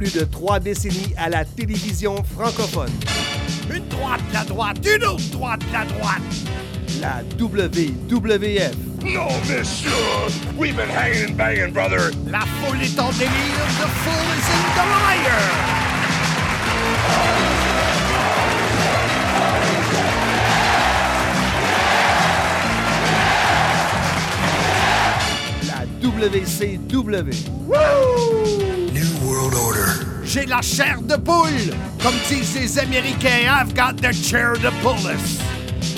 plus de trois décennies à la télévision francophone. Une droite, la droite, une autre droite, la droite. La WWF. No, monsieur! We've been hanging and banging, brother! La foule est en délire, the fool is in the liar. La WCW. Order. J'ai la chair de poule. Comme disent les Américains, I've got the chair to pull us.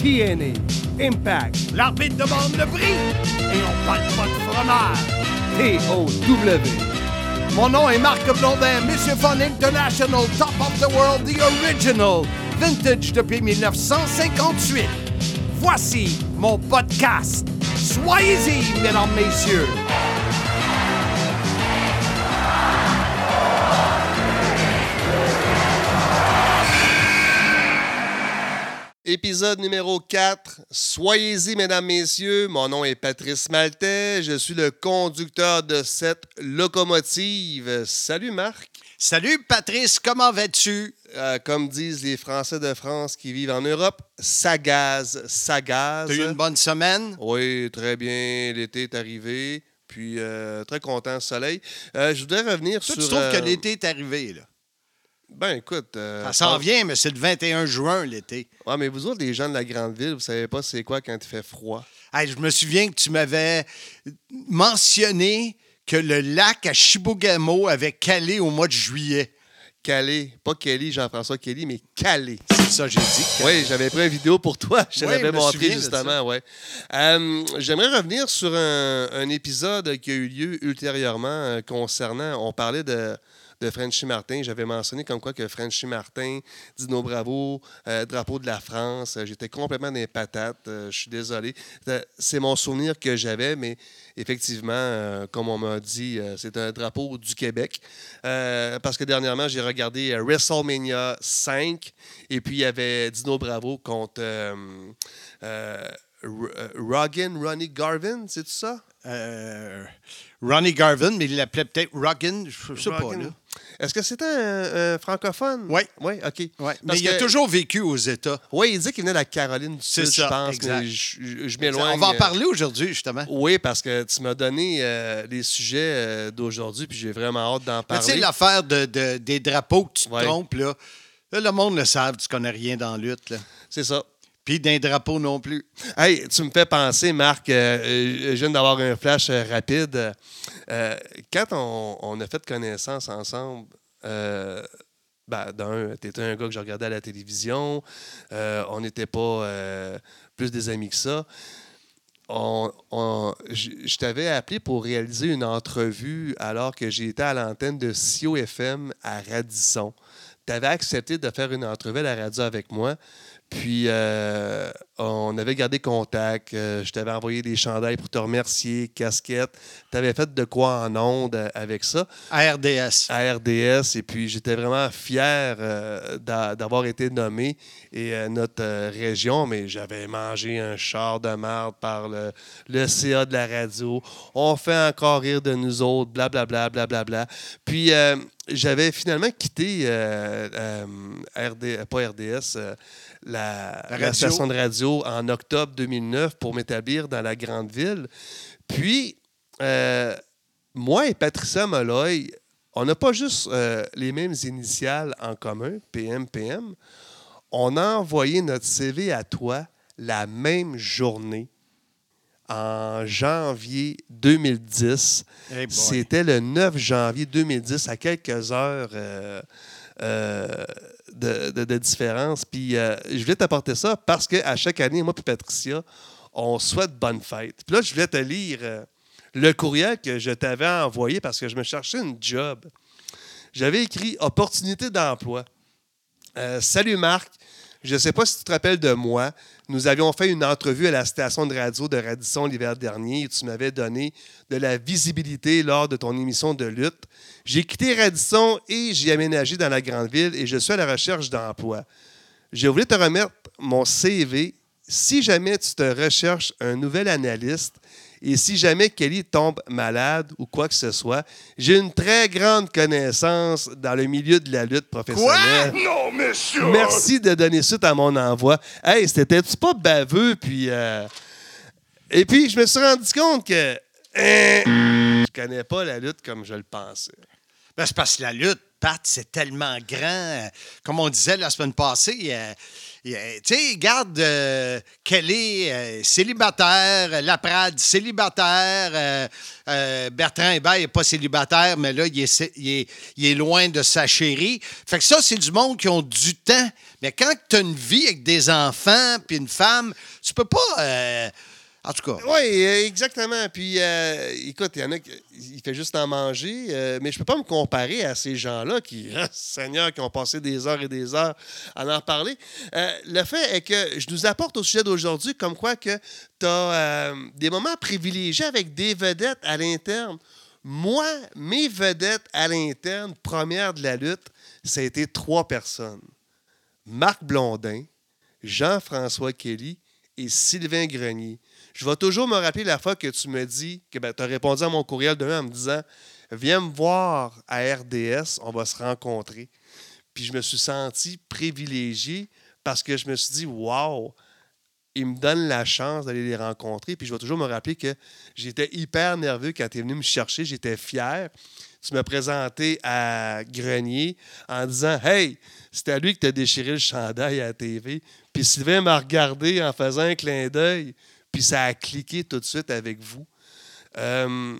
TNA. Impact. L'arbitre demande le prix et on parle pas de fromage. TOW. Mon nom est Marc Blondin, Monsieur Fun International, Top of the World, The Original, Vintage depuis 1958. Voici mon podcast. Soyez-y, mesdames, messieurs. Épisode numéro 4. Soyez-y, mesdames, messieurs. Mon nom est Patrice Maltais. Je suis le conducteur de cette locomotive. Salut, Marc. Salut Patrice, comment vas-tu? Euh, comme disent les Français de France qui vivent en Europe, ça gaze, ça gaze. T'as eu une bonne semaine? Oui, très bien. L'été est arrivé. Puis, euh, très content, soleil. Euh, je voudrais revenir Toi, sur. tu trouves que l'été est arrivé, là? Ben, écoute. euh, Ça s'en vient, mais c'est le 21 juin, l'été. Ouais, mais vous autres, les gens de la grande ville, vous savez pas c'est quoi quand il fait froid. Hey, je me souviens que tu m'avais mentionné que le lac à Chibougamau avait calé au mois de juillet. Calé, pas Kelly, Jean-François Kelly, mais Calé. C'est ça, j'ai dit. Oui, j'avais pris une vidéo pour toi. Je te Oui, l'avais montré justement, ouais. Euh, J'aimerais revenir sur un, un épisode qui a eu lieu ultérieurement euh, concernant. On parlait de, de Frenchy Martin. J'avais mentionné comme quoi que Frenchy Martin, Dino Bravo, euh, drapeau de la France. euh, J'étais complètement les patates. euh, je suis désolé. C'est mon souvenir que j'avais, mais effectivement, comme on m'a dit, c'est un drapeau du Québec. Parce que dernièrement, j'ai regardé WrestleMania 5 et puis il y avait Dino Bravo contre Rogan, Ronnie Garvin, c'est ça? Euh, Ronnie Garvin, mais il l'appelait peut-être Rogan, je sais pas, là. Est-ce que c'était un, un francophone? Oui. Oui, OK. Ouais, mais Parce il a toujours vécu aux États. Oui, il dit qu'il venait de la Caroline du C'est Sud, ça, je pense. exact. mais je, m'éloigne. On va en euh, parler aujourd'hui, justement. Oui, parce que tu m'as donné euh, les sujets euh, d'aujourd'hui, puis j'ai vraiment hâte d'en Mais Tu sais, parler. l'affaire de, de- des drapeaux que tu te Ouais. trompes, là, là, le monde le savent, tu connais rien dans la lutte. Là. C'est ça. Puis d'un drapeau non plus. Hey, tu me fais penser, Marc, euh, euh, je viens d'avoir un flash euh, rapide. Quand on, a fait connaissance ensemble, ben, d'un, tu étais un gars que je regardais à la télévision, on n'était pas plus des amis que ça. On- on- je je t'avais appelé pour réaliser une entrevue alors que j'étais à l'antenne de CIO FM à Radisson. Tu avais accepté de faire une entrevue à la radio avec moi. Puis, euh, on avait gardé contact. Euh, je t'avais envoyé des chandails pour te remercier, casquettes. Tu avais fait de quoi en onde euh, avec ça? À RDS. à RDS. Et puis, j'étais vraiment fier euh, d'a- d'avoir été nommé et notre région. Mais j'avais mangé un char de marde par le, le CA de la radio. On fait encore rire de nous autres, blablabla, blablabla. Puis, euh, j'avais finalement quitté RD, pas RDS, la, La la radio. station de radio en octobre 2009 pour m'établir dans la grande ville. Puis, euh, moi et Patricia Molloy, on n'a pas juste euh, les mêmes initiales en commun, PMPM. On a envoyé notre CV à toi la même journée, en janvier 2010. Hey boy. C'était le 9 janvier 2010, à quelques heures euh, euh, de, différence. Puis euh, je voulais t'apporter ça parce qu'à chaque année, moi et Patricia, on souhaite bonne fête. Puis là, je voulais te lire euh, le courriel que je t'avais envoyé parce que je me cherchais une job. J'avais écrit Opportunité d'emploi. Euh, Salut Marc, je ne sais pas si tu te rappelles de moi. Nous avions fait une entrevue à la station de radio de Radisson l'hiver dernier et tu m'avais donné de la visibilité lors de ton émission de lutte. J'ai quitté Radisson et j'ai aménagé dans la grande ville et je suis à la recherche d'emploi. Je voulais te remettre mon CV. Si jamais tu te recherches un nouvel analyste Et si jamais Kelly tombe malade ou quoi que ce soit, j'ai une très grande connaissance dans le milieu de la lutte professionnelle. Non, monsieur! Merci de donner suite à mon envoi. Hey, c'était-tu pas baveux? Puis, euh, Et puis, je me suis rendu compte que hein, je connais pas la lutte comme je le pensais. Ben, c'est parce que la lutte, Pat, c'est tellement grand. Euh, Comme on disait la semaine passée, a- tu sais, garde euh, Kelly euh, célibataire, Laprade célibataire, euh, euh, Bertrand Hébert n'est pas célibataire, mais là, il est loin de sa chérie. Fait que ça, c'est du monde qui ont du temps. Mais quand tu as une vie avec des enfants puis une femme, tu peux pas. En tout cas. Oui, euh, exactement. Puis, euh, écoute, il y en a qui il fait juste en manger, euh, mais je peux pas me comparer à ces gens-là qui, ah, Seigneur, qui ont passé des heures et des heures à en parler. Le fait est que je nous apporte au sujet d'aujourd'hui comme quoi que tu as des moments privilégiés avec des vedettes à l'interne. Moi, mes vedettes à l'interne, première de la lutte, ça a été trois personnes. Marc Blondin, Jean-François Kelly et Sylvain Grenier. Je vais toujours me rappeler la fois que tu me dis, que tu as répondu à mon courriel demain en me disant Viens me voir à RDS, on va se rencontrer. Puis je me suis senti privilégié parce que je me suis dit Waouh, ils me donnent la chance d'aller les rencontrer. Puis je vais toujours me rappeler que j'étais hyper nerveux quand tu es venu me chercher, j'étais fier. Tu m'as présenté à Grenier en disant Hey, c'était à lui que tu as déchiré le chandail à la TV. Puis Sylvain m'a regardé en faisant un clin d'œil, puis ça a cliqué tout de suite avec vous. Euh,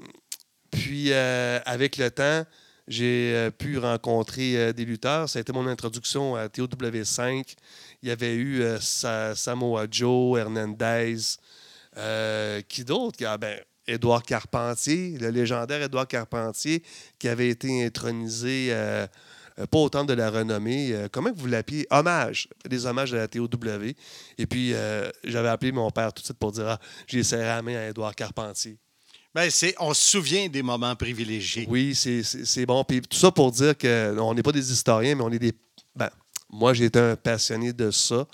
puis euh, avec le temps, j'ai euh, pu rencontrer des lutteurs. Ça a été mon introduction à TOW5. Il y avait eu Sa- Samoa Joe, Hernandez. Qui d'autre? Ah, ben, Édouard Carpentier, le légendaire Édouard Carpentier, qui avait été intronisé, pas au temple de la renommée. euh, comment vous l'appelez? Hommage. Des hommages à la TOW. Et puis, euh, j'avais appelé mon père tout de suite pour dire ah, j'ai serré la main à Édouard Carpentier. Ben, c'est, on se souvient des moments privilégiés. Oui, c'est- c'est c'est bon. Puis tout ça pour dire qu'on n'est pas des historiens, mais on est des. Ben, moi, j'ai été un passionné de ça,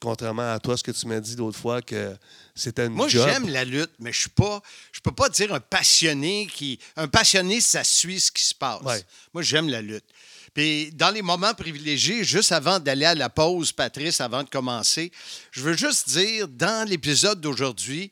contrairement à toi, ce que tu m'as dit l'autre fois, que c'était une Moi, j'aime la lutte, mais je suis pas. Je peux pas dire un passionné qui. Un passionné, ça suit ce qui se passe. Ouais. Moi, j'aime la lutte. Puis dans les moments privilégiés, juste avant d'aller à la pause, Patrice, avant de commencer, je veux juste dire, dans l'épisode d'aujourd'hui,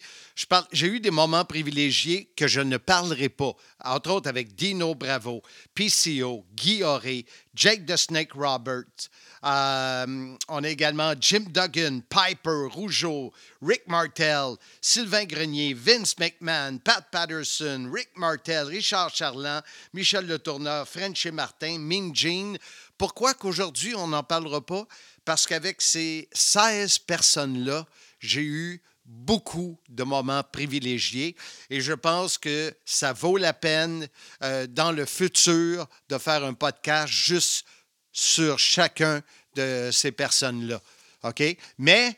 j'ai eu des moments privilégiés que je ne parlerai pas. Entre autres avec Dino Bravo, PCO, Guy Auré, Jake the Snake Roberts. Euh, on a également Jim Duggan, Piper, Rougeau, Rick Martel, Sylvain Grenier, Vince McMahon, Pat Patterson, Rick Martel, Richard Charland, Michel Le Tourneur, Frenchy Martin, Mean Jean. Pourquoi qu'aujourd'hui, on n'en parlera pas? Parce qu'avec ces 16 personnes-là, j'ai eu beaucoup de moments privilégiés et je pense que ça vaut la peine euh, dans le futur de faire un podcast juste sur chacun de ces personnes-là. OK? Mais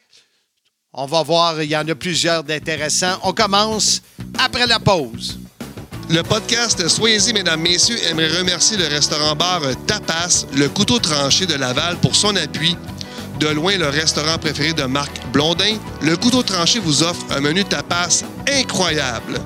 on va voir, il y en a plusieurs d'intéressants. On commence après la pause. Le podcast Soyez-y, mesdames, messieurs, aimerait remercier le restaurant-bar Tapas, le couteau tranché de Laval, pour son appui. De loin, le restaurant préféré de Marc Blondin, le couteau tranché vous offre un menu tapas incroyable.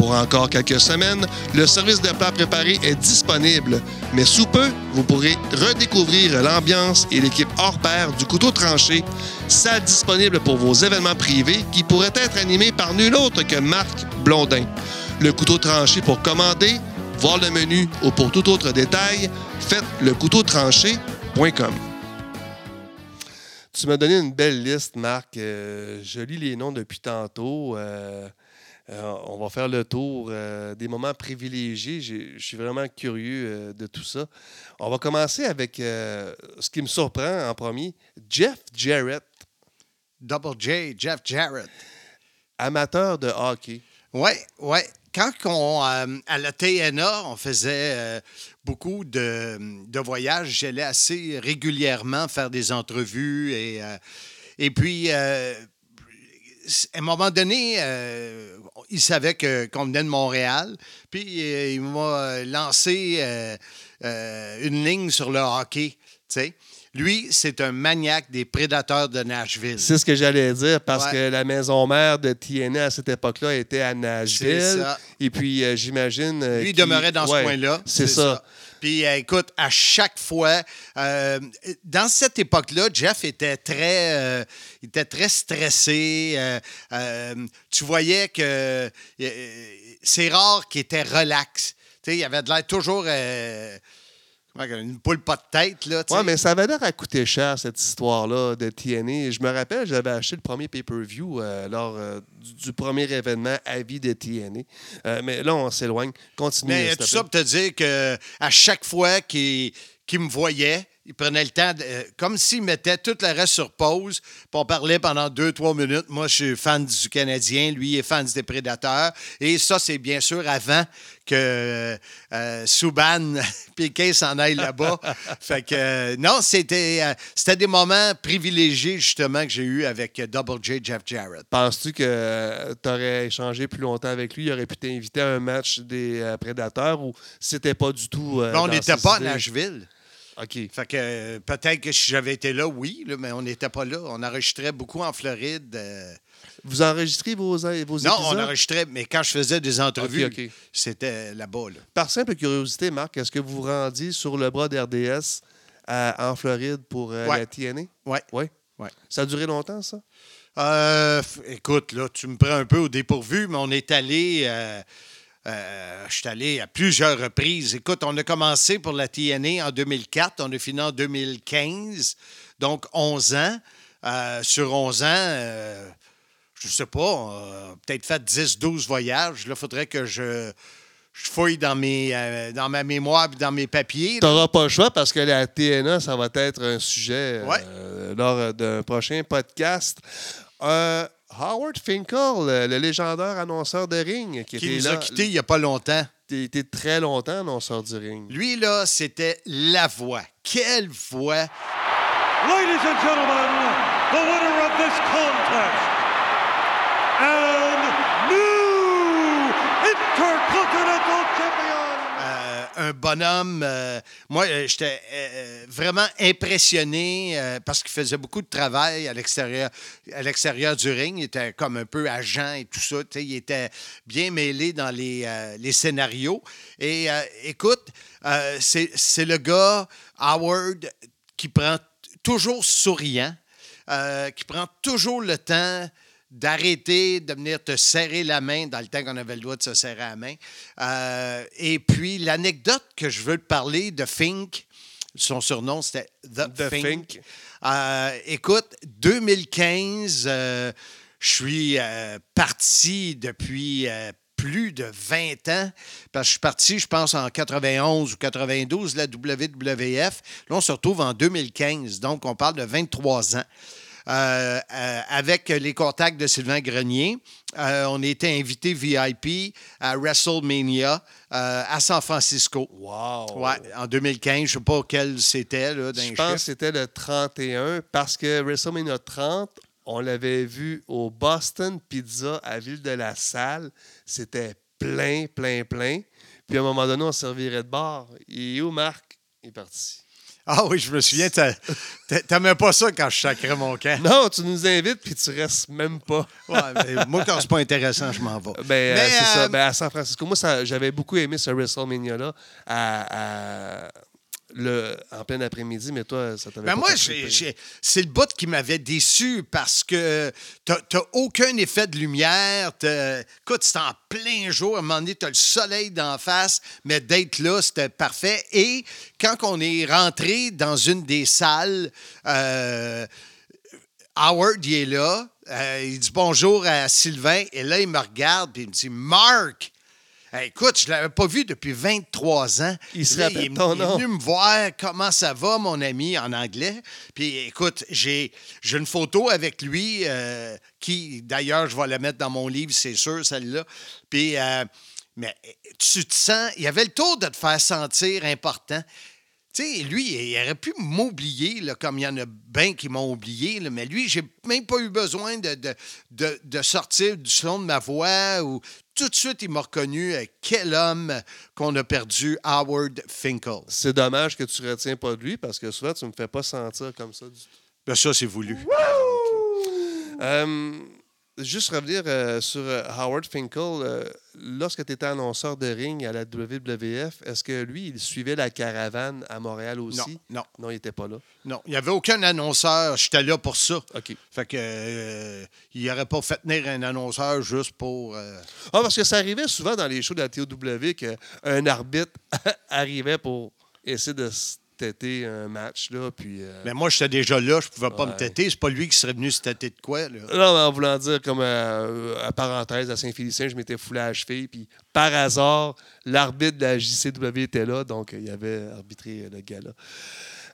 Pour encore quelques semaines, le service de plats préparés est disponible, mais sous peu, vous pourrez redécouvrir l'ambiance et l'équipe hors pair du couteau tranché, salle disponible pour vos événements privés qui pourraient être animés par nul autre que Marc Blondin. Le couteau tranché pour commander, voir le menu ou pour tout autre détail, faites le tranché.com. Tu m'as donné une belle liste, Marc. Euh, je lis les noms depuis tantôt. Euh, euh, on va faire le tour euh, des moments privilégiés. Je suis vraiment curieux euh, de tout ça. On va commencer avec ce qui me surprend en premier. Jeff Jarrett, Double J, Jeff Jarrett. amateur de hockey. Oui, oui. Quand on, à la TNA, on faisait beaucoup de, de voyages, j'allais assez régulièrement faire des entrevues et, et puis à un moment donné, il savait que, qu'on venait de Montréal, puis euh, il m'a lancé euh, euh, une ligne sur le hockey. Lui, c'est un maniaque des prédateurs de Nashville. C'est ce que j'allais dire parce Ouais. que la maison mère de TNA à cette époque-là était à C'est Nashville. ça. Et puis, euh, j'imagine. euh, Lui, il demeurait dans ouais, ce coin-là. C'est ça. Puis, euh, écoute, à chaque fois, euh, dans cette époque-là, Jeff était très, euh, stressé. tu voyais que c'est rare qu'il était relax. Tu sais, il avait de l'air toujours une poule pas de tête. Là, tu Ouais, mais ça avait l'air à coûter cher, cette histoire-là de TNA. Je me rappelle, j'avais acheté le premier pay-per-view euh, lors euh, du, du premier événement à vie de TNA. Euh, mais là, on s'éloigne. Continue. Mais tout ça pour te dire que à chaque fois qu'il qu'il me voyait, il prenait le temps, de- euh, comme s'il mettait tout le reste sur pause, puis on parlait pendant deux, trois minutes. Moi, je suis fan du Canadien, lui est fan des Prédateurs. Et ça, c'est bien sûr avant que euh, Subban Piquet s'en aille là-bas. fait que, euh, non, c'était euh, c'était des moments privilégiés, justement, que j'ai eu avec Double J Jeff Jarrett. Penses-tu que tu aurais échangé plus longtemps avec lui? Il aurait pu t'inviter à un match des Prédateurs ou c'était pas du tout. Mais on n'était pas à? Nashville. OK. Fait que euh, peut-être que si j'avais été là, oui, là, mais on n'était pas là. On enregistrait beaucoup en Floride. euh. Vous enregistrez vos, vos Non, épisodes? on enregistrait, mais quand je faisais des entrevues, c'était là-bas. Là. Par simple curiosité, Marc, est-ce que vous vous rendiez sur le bras d'RDS en Floride pour euh, Ouais. la TNA? Oui. Ouais. Ça a duré longtemps, ça? Euh, écoute, là, tu me prends un peu au dépourvu, mais on est allé. Euh, je suis allé à plusieurs reprises. Écoute, on a commencé pour la TNA en 2004, on a fini en 2015, donc 11 ans. Euh, sur 11 ans, euh, je sais pas, on a peut-être fait 10-12 voyages. Là, il faudrait que je, je fouille dans, mes, euh, dans ma mémoire et dans mes papiers. Tu n'auras pas le choix parce que la TNA, ça va être un sujet euh, lors d'un prochain podcast. Euh, Howard Finkel, le, le légendaire annonceur de ring, qui, qui était nous là, a quittés il n'y a pas longtemps. Il était très longtemps annonceur du ring. Lui, là, c'était la voix. Quelle voix! Ladies and gentlemen, the winner of this contest and new Intercontinental Champion. Euh, un bonhomme. euh, moi, euh, j'étais euh, vraiment impressionné parce qu'il faisait beaucoup de travail à l'extérieur, à l'extérieur du ring. Il était comme un peu agent et tout ça. Il était bien mêlé dans les, scénarios. Et écoute, c'est c'est le gars, Howard, qui prend toujours souriant, qui prend toujours le temps d'arrêter de venir te serrer la main dans le temps qu'on avait le droit de se serrer la main. Euh, et puis, l'anecdote que je veux te parler de Fink, son surnom, c'était The, The Fink. Fink. Euh, écoute, 2015, euh, je suis parti depuis plus de 20 ans, parce que je suis parti, je pense, en 91 ou 92, la WWF. Là, on se retrouve en 2015, donc on parle de 23 ans. Euh, euh, avec les contacts de Sylvain Grenier, euh, on était invité VIP à WrestleMania euh, à San Francisco. Wow! Ouais, en 2015, je ne sais pas quel c'était. Je pense que c'était le 31 parce que WrestleMania 30, on l'avait vu au Boston Pizza à Ville-de-la-Salle. C'était plein, plein, plein. Puis à un moment donné, on servirait de bar. Est où, Marc? Il est parti. Ah oui, je me souviens, t'a- t'a- t'aimais pas ça quand je sacrais mon camp. Non, tu nous invites puis tu restes même pas. Ouais, mais moi, quand c'est pas intéressant, je m'en vais. Ben, euh, Mais, c'est euh, ça. Ben, à San Francisco, moi, j'avais beaucoup aimé ce WrestleMania-là à, à- le, en plein après-midi, mais toi, ça t'avait Ben pas moi, c'est le bout qui m'avait déçu parce que t'as t'as aucun effet de lumière. t'as- Écoute, c'est en plein jour. À un moment donné, t'as le soleil d'en face, mais d'être là, c'était parfait. Et quand on est rentré dans une des salles, euh, Howard, il est là. Euh, il dit bonjour à Sylvain. Et là, il me regarde et il me dit Marc! Hey, écoute, je ne l'avais pas vu depuis 23 ans. Il se rappelle ton il est venu me voir comment ça va, mon ami, en anglais. Puis écoute, j'ai j'ai une photo avec lui euh, qui, d'ailleurs, je vais la mettre dans mon livre, c'est sûr, celle-là. Puis, euh, mais tu te sens, il y avait le tour de te faire sentir important. Tu sais, lui, il aurait pu m'oublier, là, comme il y en a bien qui m'ont oublié, là, mais lui, j'ai même pas eu besoin de, de, de- de sortir du son de ma voix ou tout de suite, il m'a reconnu euh, quel homme qu'on a perdu, Howard Finkel. C'est dommage que tu retiens pas de lui parce que souvent, tu me fais pas sentir comme ça du tout. Ben, ça, c'est voulu. Euh, juste revenir euh, sur Howard Finkel. Lorsque tu étais annonceur de ring à la WWF, est-ce que lui, il suivait la caravane à Montréal aussi? Non, non, Non, il n'était pas là. non. Il n'y avait aucun annonceur. J'étais là pour ça. OK. Fait que euh, il n'aurait pas fait tenir un annonceur juste pour. euh, Ah, parce que ça arrivait souvent dans les shows de la TOW qu'un arbitre arrivait pour essayer de se têter un match. Là, puis, euh, Mais moi, j'étais déjà là, je pouvais pas Ouais. me têter. C'est pas lui qui serait venu se têter de quoi, là. Non, mais en voulant dire, comme euh, à parenthèse, à Saint-Félicien, je m'étais foulé à la cheville. Puis par hasard, l'arbitre de la JCW était là, donc euh, il avait arbitré euh, le gars-là.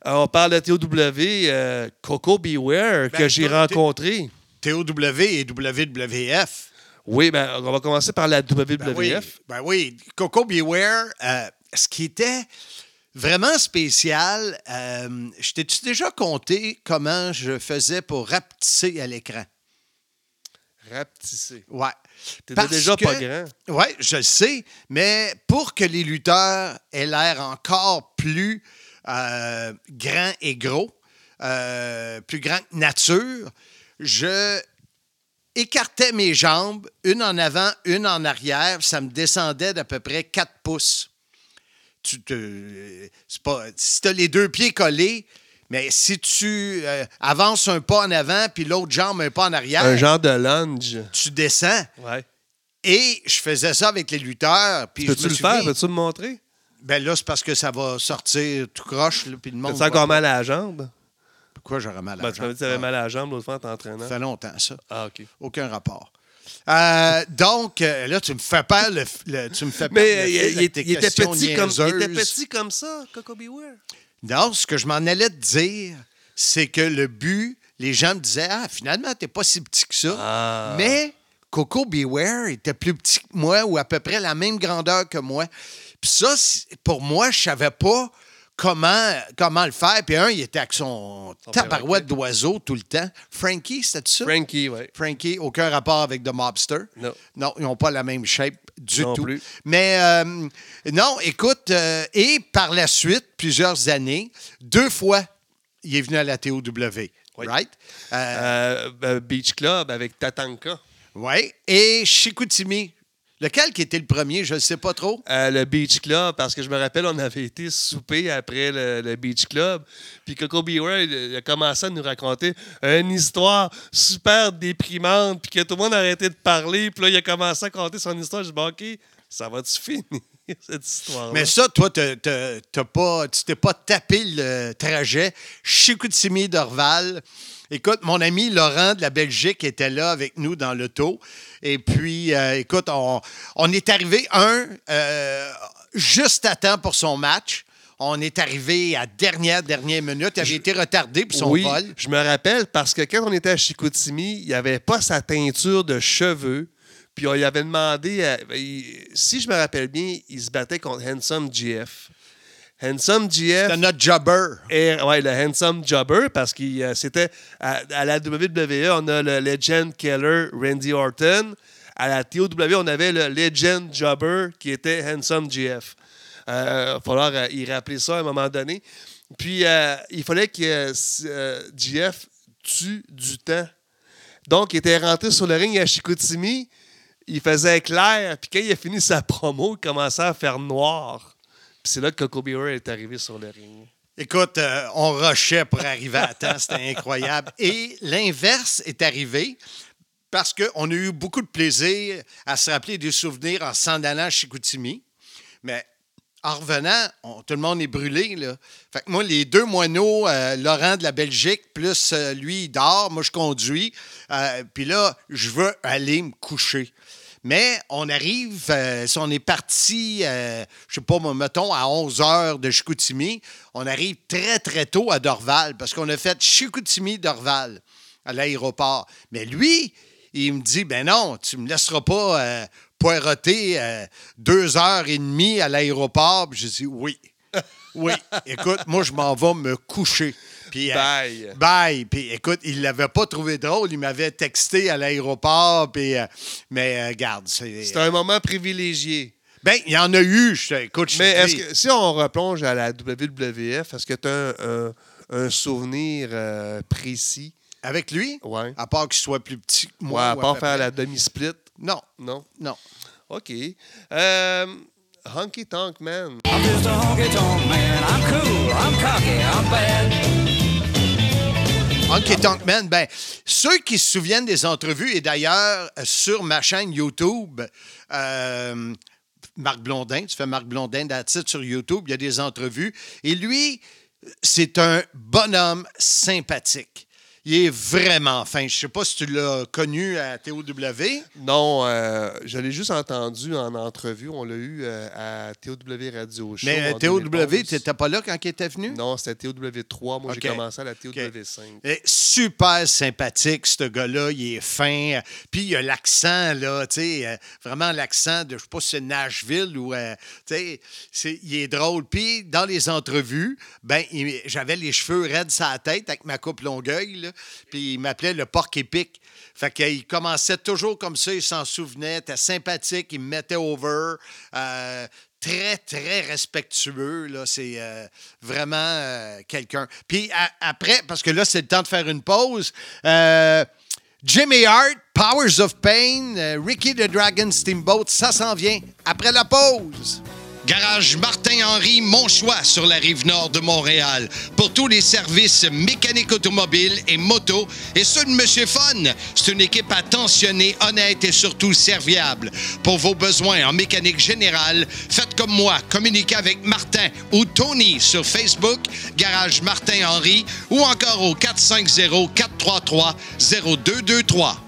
Euh, on parle de TOW, euh, Coco Beware, que Ben, j'ai t'es- rencontré. TOW et WWF. Oui, ben, on va commencer par la WWF. Ben oui, ben oui. Coco Beware, euh, ce qui était vraiment spécial, euh, je t'ai-tu déjà compté comment je faisais pour rapetisser à l'écran? Rapetissé. Ouais. T'étais déjà que- pas grand. Oui, je le sais, mais pour que les lutteurs aient l'air encore plus euh, grands et gros, euh, plus grands que nature, je écartais mes jambes, une en avant, une en arrière, ça me descendait d'à peu près 4 pouces. Tu te, c'est pas, si tu as les deux pieds collés, mais si tu euh, avances un pas en avant puis l'autre jambe un pas en arrière, Un genre de lunge. tu descends. Ouais. Et je faisais ça avec les lutteurs. Puis je Peux-tu me le faire? Peux-tu me montrer? Ben là, c'est parce que ça va sortir tout croche, là, puis le monde. Va- encore mal à la jambe? Pourquoi j'aurais mal à Ben, la tu m'avais dit que jambe? t'avais mal à la jambe l'autre fois en t'entraînant. Ça fait longtemps, ça. Ah, OK. Aucun rapport. Euh, donc, euh, là, tu me fais peur, le, le- tu me fais peur. Mais euh, il, était petit comme, il était petit comme ça, Coco Beware? Non, ce que je m'en allais te dire, c'est que le but, les gens me disaient, ah, finalement, t'es pas si petit que ça. Ah. Mais Coco Beware était plus petit que moi ou à peu près la même grandeur que moi. Puis ça, pour moi, je savais pas comment, comment le faire. Puis un, il était avec son tabarouette d'oiseau tout le temps. Frankie, c'était ça? Frankie, oui. Frankie, aucun rapport avec The Mobster. Non. Non, ils n'ont pas la même shape du Non tout. plus. Mais euh, non, écoute, euh, et par la suite, plusieurs années, deux fois, il est venu à la TOW. Right? Euh, Beach Club avec Tatanka. oui. Et Chicoutimi. Lequel qui était le premier, je ne sais pas trop. Euh, le Beach Club, parce que je me rappelle, on avait été souper après le, le Beach Club. Puis Coco Beware, il, a commencé à nous raconter une histoire super déprimante, puis que tout le monde a arrêté de parler. Puis là, il a commencé à compter son histoire. Je dis, bon, OK, ça va-tu finir, cette histoire Mais ça, toi, t'as- pas, tu t'es pas tapé le trajet. Chicoutimi d'Orval. Écoute, mon ami Laurent de la Belgique était là avec nous dans l'auto. Et puis, euh, écoute, on, on est arrivé, un, euh, juste à temps pour son match. On est arrivé à dernière, dernière minute. Il avait été retardé pour son oui, vol. je me rappelle parce que quand on était à Chicoutimi, il avait pas sa teinture de cheveux. Puis on lui avait demandé, à- il- si je me rappelle bien, il se battait contre Handsome GF. Handsome GF C'était notre jobber. ouais, le Handsome Jobber parce que euh, c'était à, à la WWE, on a le Legend Keller Randy Orton. À la TOW, on avait le Legend Jobber qui était Handsome GF. Il va falloir euh, y rappeler ça à un moment donné. Puis, euh, il fallait que euh, euh, GF tue du temps. Donc, il était rentré sur le ring à Chicoutimi. Il faisait clair. Puis, quand il a fini sa promo, il commençait à faire noir. C'est là que Coco est arrivé sur le ring. Écoute, euh, on rushait pour arriver à temps, c'était incroyable. Et l'inverse est arrivé parce qu'on a eu beaucoup de plaisir à se rappeler des souvenirs en s'en allant à Chicoutimi. Mais en revenant, tout le monde est brûlé. Moi, les deux moineaux, euh, Laurent de la Belgique, plus euh, lui, il moi, je conduis. Puis là, je veux aller me coucher. Mais on arrive, euh, si on est parti, euh, je sais pas, mettons, à 11 heures de Chicoutimi, on arrive très, très tôt à Dorval parce qu'on a fait Chicoutimi-Dorval à l'aéroport. Mais lui, il me dit, ben non, tu me laisseras pas euh, poireauter euh, deux heures et demie à l'aéroport. J'ai dit, oui. Oui. Écoute, moi, je m'en vais me coucher. Puis, euh, Bye. bye. Puis, écoute, il l'avait pas trouvé drôle. Il m'avait texté à l'aéroport. Puis, euh, mais, euh, garde, c'est. C'est un moment privilégié. Ben, il y en a eu. Je, te- écoute, je Mais est-ce que si on replonge à la WWF, est-ce que tu as un, un- un souvenir euh, précis? Avec lui, Ouais. à part qu'il soit plus petit que Ouais, moi. à ou part faire près. la demi-split? Non, Non? non. OK. Euh, Honky Tonk Man. I'm just a honky tonk man. I'm cool, I'm cocky, I'm bad. Honky Tonk Man, ben, ceux qui se souviennent des entrevues, et d'ailleurs, sur ma chaîne YouTube, euh, Marc Blondin, tu fais Marc Blondin d'attitude sur YouTube, il y a des entrevues. Et lui, c'est un bonhomme sympathique. Il est vraiment fin. Je ne sais pas si tu l'as connu à TOW. Non, euh, je l'ai juste entendu en entrevue. On l'a eu euh, à TOW Radio Show. Mais TOW, 2011. tu n'étais pas là quand il était venu? Non, c'était TOW3. Moi, j'ai commencé à la TOW5. Eh, Super sympathique, ce gars-là. Il est fin. Puis il a l'accent, là, tu sais, euh, vraiment l'accent de, je sais pas si c'est Nashville ou, tu sais, il est drôle. Puis dans les entrevues, ben, j'avais les cheveux raides sur la tête avec ma coupe longueuil, là. Puis il m'appelait le porc épic. Fait qu'il commençait toujours comme ça, il s'en souvenait, était sympathique, il me mettait over. euh, très, très respectueux. Là, c'est euh, vraiment euh, quelqu'un. Puis après, parce que là, c'est le temps de faire une pause. Jimmy Hart, Powers of Pain, Ricky the Dragon Steamboat, ça s'en vient après la pause. Garage Martin-Henry, mon choix sur la rive nord de Montréal. Pour tous les services mécaniques automobiles et moto, et ceux de Monsieur Fun. C'est une équipe attentionnée, honnête et surtout serviable. Pour vos besoins en mécanique générale, faites comme moi. Communiquez avec Martin ou Tony sur Facebook, Garage Martin-Henry, ou encore au 450-433-0223.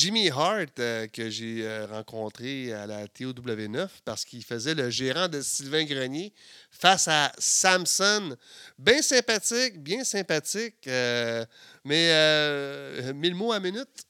Jimmy Hart, euh, que j'ai euh, rencontré à la TOW9 parce qu'il faisait le gérant de Sylvain Grenier face à Samson. Bien sympathique, bien sympathique, euh, mais mille mots à minute.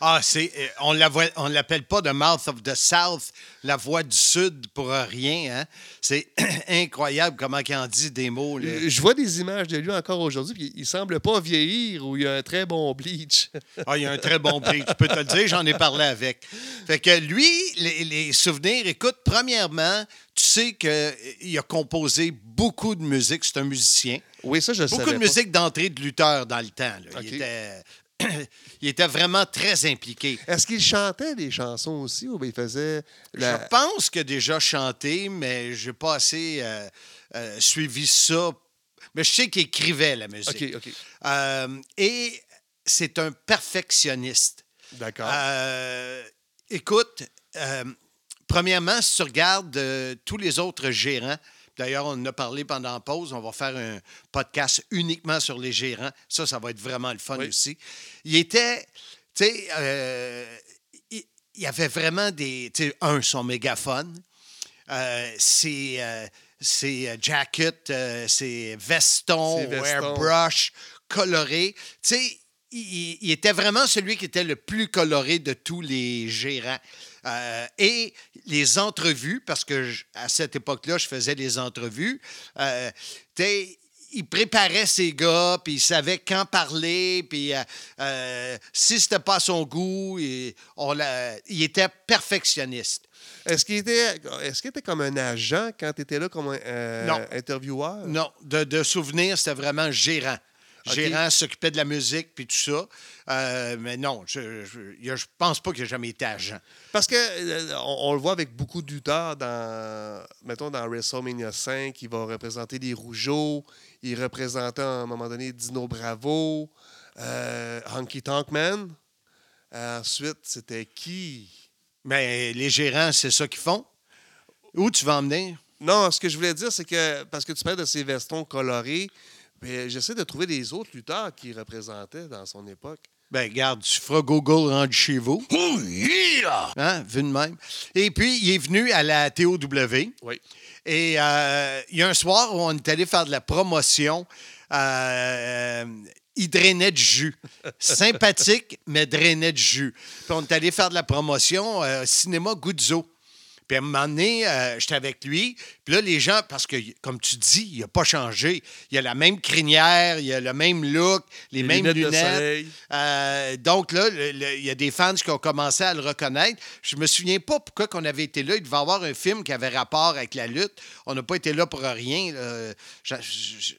Ah, c'est, euh, on on l'appelle pas The Mouth of the South, la voix du Sud pour rien. Hein? C'est incroyable comment il en dit des mots. là. Euh, Je vois des images de lui encore aujourd'hui, puis il semble pas vieillir ou il a un très bon bleach. Ah, il a un très bon prix, je peux te le dire, j'en ai parlé avec. Fait que lui, les, les souvenirs, écoute, premièrement, tu sais qu'il a composé beaucoup de musique, c'est un musicien. oui, ça, je Beaucoup savais de musique d'entrée de lutteur dans le temps. là. Il, était, il était vraiment très impliqué. Est-ce qu'il chantait des chansons aussi ou il faisait la... Je pense qu'il a déjà chanté, mais je n'ai pas assez euh, euh, suivi ça. Mais je sais qu'il écrivait la musique. Euh, et c'est un perfectionniste. D'accord. Écoute, premièrement, si tu regardes tous les autres gérants, d'ailleurs, on en a parlé pendant la pause, on va faire un podcast uniquement sur les gérants. Ça, ça va être vraiment le fun Oui. aussi. Il était, tu sais, euh, il, y avait vraiment des, tu sais, un, son mégaphone. Euh, c'est euh, c'est, euh, jacket, euh, c'est veston, C'est veston. airbrush, coloré. Tu sais, il, il était vraiment celui qui était le plus coloré de tous les gérants. Euh, et les entrevues, parce que je- à cette époque-là, je faisais des entrevues, euh, il préparait ses gars, puis il savait quand parler, puis euh, euh, si c'était pas à son goût, il, on l'a- il était perfectionniste. Est-ce qu'il était, est-ce qu'il était comme un agent quand tu étais là comme un euh, Non. intervieweur? Non, de, de souvenir, c'était vraiment gérant. OK. Gérant s'occupait de la musique puis tout ça. Euh, mais non, je, a- je pense pas qu'il ait jamais été agent. Parce que euh, on, on le voit avec beaucoup de lutteurs dans, mettons, dans WrestleMania 5, il va représenter les Rougeaux, il représentait à un moment donné Dino Bravo, euh, Honky Tonk Man. Euh, ensuite, c'était qui? Mais les gérants, c'est ça qu'ils font? Où tu vas emmener? Non, ce que je voulais dire, c'est que, parce que tu parles de ces vestons colorés, ben, j'essaie de trouver des autres lutteurs qui représentaient dans son époque. Ben, garde, tu feras Google rendu chez vous. Oh yeah! Hein, vu de même. Et puis, il est venu à la TOW. Oui. Et euh, il y a un soir où on est allé faire de la promotion. euh, il drainait du jus. Sympathique, mais drainait du jus. Puis on est allé faire de la promotion euh, cinéma Guzzo. Puis à un moment donné, euh, j'étais avec lui. Puis là, les gens, parce que, comme tu dis, il n'a pas changé. Il a la même crinière, il a le même look, les, Les mêmes lunettes. Euh, donc là, il y a des fans qui ont commencé à le reconnaître. Je me souviens pas pourquoi qu'on avait été là. Il devait avoir un film qui avait rapport avec la lutte. On n'a pas été là pour rien. Je- je-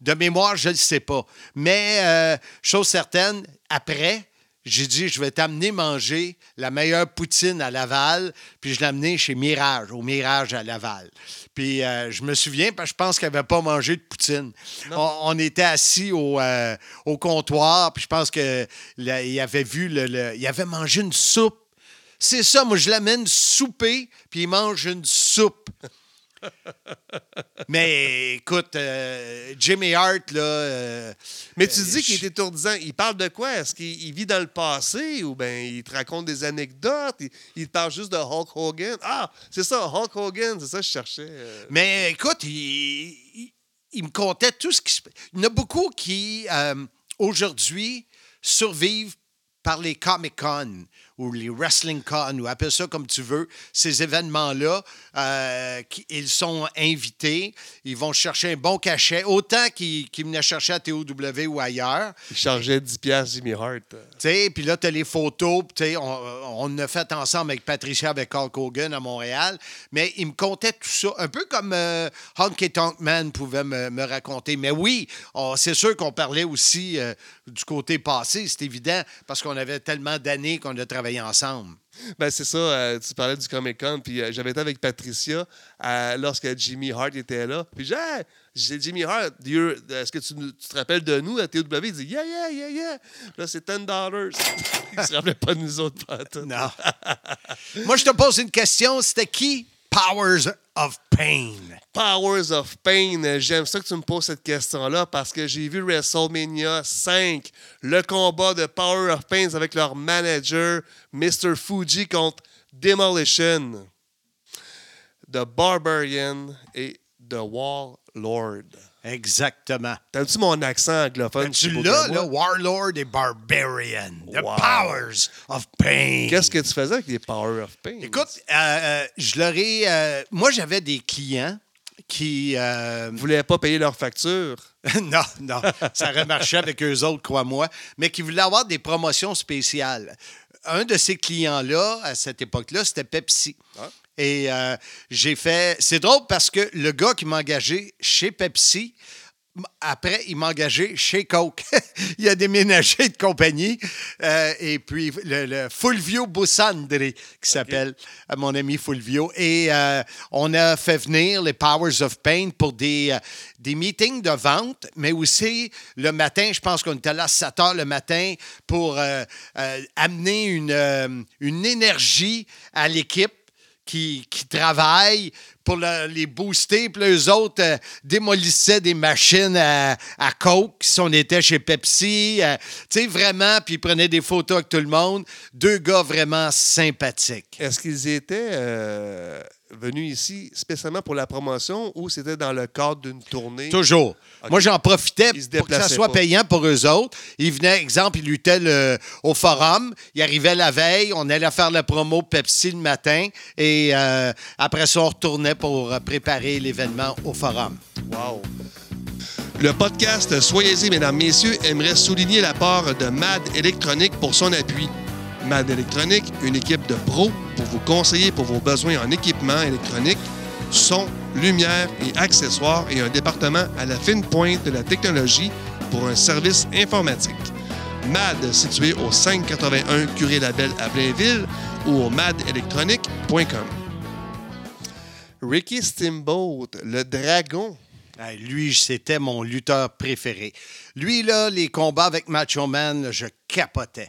de mémoire, je ne le sais pas. Mais euh, chose certaine, après, j'ai dit, je vais t'amener manger la meilleure poutine à Laval. Puis je l'ai amené chez Mirage, au Mirage à Laval. Puis euh, je me souviens, parce que je pense qu'il n'avait pas mangé de poutine. On, on était assis au, euh, au comptoir, puis je pense qu'il avait vu, le, le- il avait mangé une soupe. C'est ça, moi, je l'amène souper, puis il mange une soupe. Mais écoute, euh, Jimmy Hart, là. euh, Mais tu euh, dis qu'il je- est étourdissant. Il parle de quoi? Est-ce qu'il il vit dans le passé ou bien il te raconte des anecdotes? Il, parle juste de Hulk Hogan? Ah, c'est ça, Hulk Hogan, c'est ça que je cherchais. Mais écoute, il, il- il me contait tout ce qui se Il y en a beaucoup qui, aujourd'hui, survivent par les Comic-Con ou les Wrestling Con, ou appelle ça comme tu veux, ces événements-là, euh, ils sont invités, ils vont chercher un bon cachet, autant qu'ils qu'ils venaient chercher à TOW ou ailleurs. Il chargeait 10 piastres Jimmy Hart. Tu sais, puis là, tu as les photos. tu sais, on, on a fait ensemble avec Patricia, avec Hulk Hogan à Montréal. Mais il me contait tout ça, un peu comme euh, Honky Tonk Man pouvait me, me raconter. Mais oui, c'est sûr qu'on parlait aussi euh, du côté passé, c'est évident, parce qu'on avait tellement d'années qu'on a travaillé ensemble. Ben, c'est ça, euh, tu parlais du Comic Con, puis euh, j'avais été avec Patricia euh, lorsque Jimmy Hart était là. Puis j'ai j'ai dit, Jimmy Hart, est-ce que tu, te rappelles de nous à TOW? Il dit, yeah, yeah, yeah, yeah. Là, c'est 10 Il se rappelait pas de nous autres, pas. Non. Moi, je te pose une question. C'était qui? Powers of Pain? Powers of Pain. J'aime ça que tu me poses cette question-là parce que j'ai vu WrestleMania 5, le combat de Power of Pain avec leur manager, Mr. Fuji, contre Demolition, The Barbarian et The Warlord. Exactement. T'as-tu mon accent anglophone? Ben, tu l'as, moi? Warlord et Barbarian. The Wow. Powers of Pain. Qu'est-ce que tu faisais avec les Power of Pain? Écoute, euh, euh, je leur ai. euh, moi, j'avais des clients qui. euh, Vous voulez pas payer leurs factures? non, non, ça aurait marché avec eux autres, crois-moi, mais qui voulaient avoir des promotions spéciales. Un de ces clients-là, à cette époque-là, c'était Pepsi. Et euh, j'ai fait. C'est drôle parce que le gars qui m'a engagé chez Pepsi, après, il m'a engagé chez Coke. il a déménagé de compagnie. Euh, et puis, le, le Fulvio Bussandri, qui s'appelle euh, mon ami Fulvio. Et euh, on a fait venir les Powers of Pain pour des, euh, des meetings de vente, mais aussi le matin, je pense qu'on était là à 7 heures le matin pour amener une, une énergie à l'équipe qui, travaillent pour le- les booster. Puis eux autres euh, démolissaient des machines à, à Coke si on était chez Pepsi. euh, tu sais, vraiment, puis ils prenaient des photos avec tout le monde. Deux gars vraiment sympathiques. Est-ce qu'ils étaient euh, venus ici spécialement pour la promotion ou c'était dans le cadre d'une tournée? Toujours. Moi, j'en profitais pour que ça soit pas. payant pour eux autres. Ils venaient, exemple, ils luttaient le- au forum. Ils arrivaient la veille. On allait faire la promo Pepsi le matin. Et euh, après ça, on retournait pour euh, préparer l'événement au forum. Wow! Le podcast Soyez-y, mesdames, messieurs, aimerait souligner la part de MAD Électronique pour son appui. MAD Électronique, une équipe de pros pour vous conseiller pour vos besoins en équipement électronique, son, lumière et accessoires et un département à la fine pointe de la technologie pour un service informatique. MAD, situé au 581 Curé-Labelle à Blainville ou au madelectronique.com. Ricky Steamboat, le dragon. Lui, c'était mon lutteur préféré. Lui, là, les combats avec Macho Man, je capotais.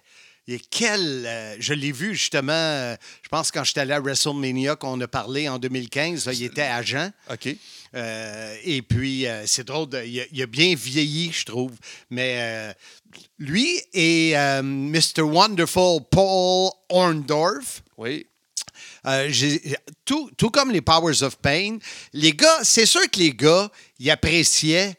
Et quel. euh, je l'ai vu justement, euh, je pense quand j'étais allé à WrestleMania, qu'on a parlé en 2015, là, il était agent. OK. Euh, et puis, c'est drôle, de- il, a, il a bien vieilli, je trouve. Mais lui et Mr. Wonderful Paul Orndorff, Oui. tout, tout comme les Powers of Pain, les gars, c'est sûr que les gars, ils appréciaient.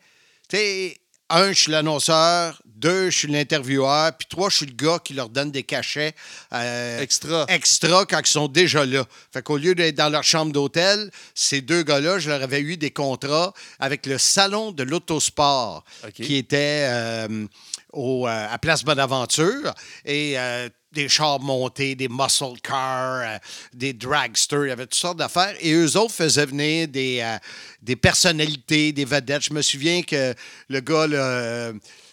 Tu sais, un, je suis l'annonceur. Deux, je suis l'intervieweur. Puis trois, je suis le gars qui leur donne des cachets euh, Extra. extra quand ils sont déjà là. Fait qu'au lieu d'être dans leur chambre d'hôtel, ces deux gars-là, je leur avais eu des contrats avec le salon de l'autosport qui était euh, au, euh, à Place Bonaventure. Et des chars montés, des muscle cars, euh, des dragsters, il y avait toutes sortes d'affaires. Et eux autres faisaient venir des, euh, des personnalités, des vedettes. Je me souviens que le gars, là, euh,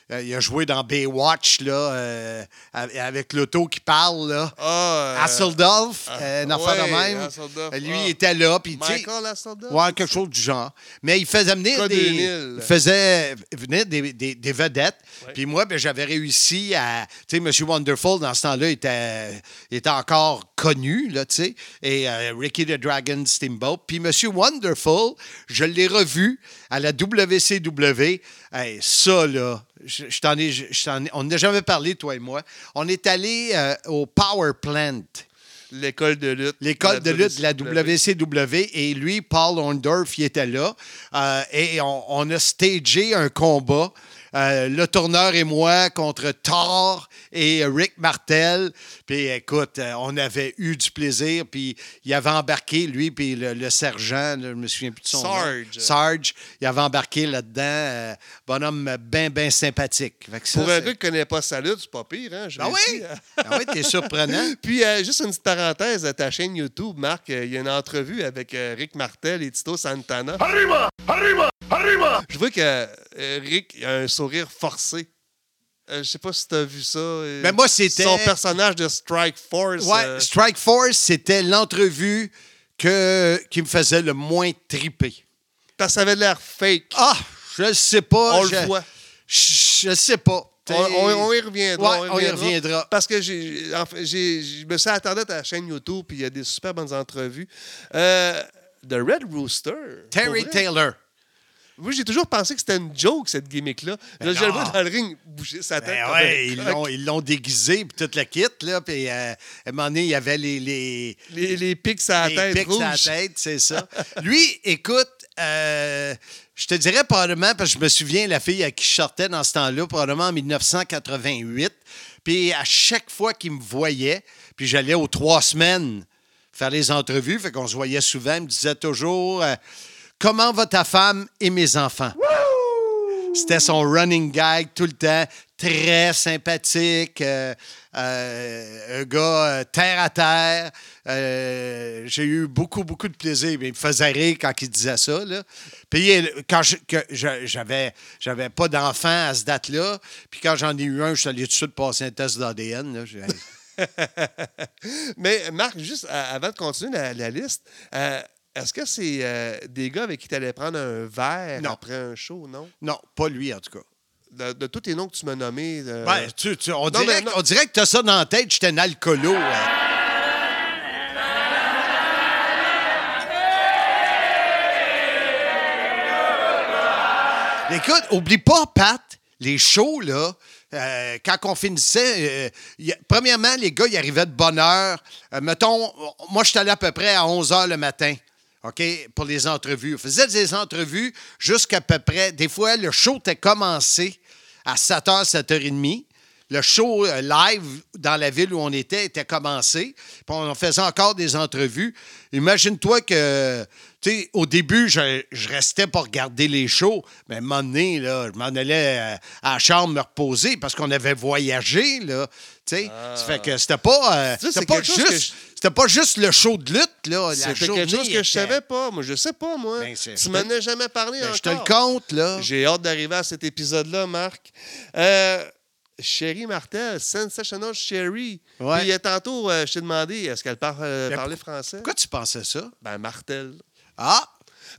il a joué dans Baywatch, là, euh, avec l'auto qui parle, là. Ah, euh, ah, euh, une affaire de même. Lui, ah. il était là. Puis, Michael Hasselhoff? Ouais, quelque chose du genre. Mais il faisait venir des, 2000. il faisait venir des, des- des vedettes. Puis moi, ben, j'avais réussi à. Tu sais, M. Wonderful, dans ce temps-là, était, il était encore connu, là, tu sais. Et euh, Ricky the Dragon Steamboat. Puis M. Wonderful, je l'ai revu à la WCW. Hey, ça, là, je, je t'en ai, on n'a jamais parlé, toi et moi. On est allé euh, au Power Plant L'école de lutte. l'école de lutte de la WCW. WCW et lui, Paul Orndorff, il était là. Euh, et on, on a stagé un combat. Euh, le tourneur et moi contre Thor et Rick Martel. Puis écoute, euh, on avait eu du plaisir. Puis il avait embarqué, lui, puis le, le sergent, là, je me souviens plus de son Sarge. nom. Sarge. Il avait embarqué là-dedans. euh, bonhomme bien, bien sympathique. Fait que ça, Pour un gars qui connaît pas sa lutte, c'est pas pire, hein? je Ah oui? Ah oui, t'es surprenant. Puis, euh, juste une petite parenthèse à ta chaîne YouTube, Marc. euh, Il y a une entrevue avec euh, Rick Martel et Tito Santana. Arriba! Arriba! Arriba! Je vois que euh, Rick a un sourire forcé. Euh, je sais pas si tu as vu ça. euh, Ben, moi, c'était- Son personnage de Strike Force. Ouais, euh, Strike Force, c'était l'entrevue que, qui me faisait le moins triper. parce que ça avait l'air fake. Ah, je ne sais pas. On je, le voit. Je ne sais pas. On, on- on y reviendra. Ouais, on y reviendra. Parce que j'ai, en fait, j'ai- je me suis attendu à ta chaîne YouTube, puis il y a des super bonnes entrevues. Euh, The Red Rooster. Terry. Taylor. Oui, j'ai toujours pensé que c'était une joke, cette gimmick-là. Là, je le vois dans le ring bouger sa tête. Ben ouais, ils l'ont, ils l'ont déguisé, puis toute la kit, là. Puis euh, à un moment donné, il y avait les, les, Les, les pics à la les tête pics rouge. à la tête, c'est ça. Lui, écoute, euh, je te dirais probablement, parce que je me souviens, la fille à qui je sortais dans ce temps-là, probablement en 1988. Puis à chaque fois qu'il me voyait, puis j'allais aux trois semaines faire les entrevues, fait qu'on se voyait souvent, il me disait toujours euh, Comment va ta femme et mes enfants? C'était son running gag tout le temps. Très sympathique. euh, euh, un gars euh, terre à terre. J'ai eu beaucoup, beaucoup de plaisir. Mais il me faisait rire quand il disait ça. Là. Puis quand j'avais, j'avais pas d'enfant à ce date-là. Puis quand j'en ai eu un, je suis allé tout de suite passer un test d'ADN. Mais Marc, juste avant de continuer la, la liste, est-ce que c'est euh, des gars avec qui tu allais prendre un verre Non. après un show, non? Non, pas lui, en tout cas. De, de tous les noms que tu m'as nommés. euh, Ben, tu- tu- on, non, dirait, mais non. on dirait que tu as ça dans la tête, j'étais un alcoolo. hein. Écoute, oublie pas, Pat, les shows, là, euh, quand on finissait, euh, a- premièrement, les gars, ils arrivaient de bonne heure. Euh, mettons, moi, je suis allé à peu près à 11 h le matin. OK, pour les entrevues. On faisait des entrevues jusqu'à peu près. Des fois, le show était commencé à 7h, 7h30. Le show euh, live dans la ville où on était était commencé. Puis on faisait encore des entrevues. Imagine-toi que, tu sais, au début, je, je restais pour regarder les shows. Mais à un moment donné, là, je m'en allais euh, à la chambre me reposer parce qu'on avait voyagé, là. Tu sais, ça fait que c'était pas, euh, c'était pas, juste, c'était pas juste le show de lutte, là. C'était quelque chose que je savais pas. Moi, je sais pas, moi. Ben, tu m'en as jamais parlé Ben, encore. je te le compte, là. J'ai hâte d'arriver à cet épisode-là, Marc. Euh, Sherry Martel, Sensational Sherry. Ouais. Puis euh, tantôt, euh, je t'ai demandé, est-ce qu'elle par- euh, parlait français? Pourquoi tu pensais ça? Ben, Martel. Ah!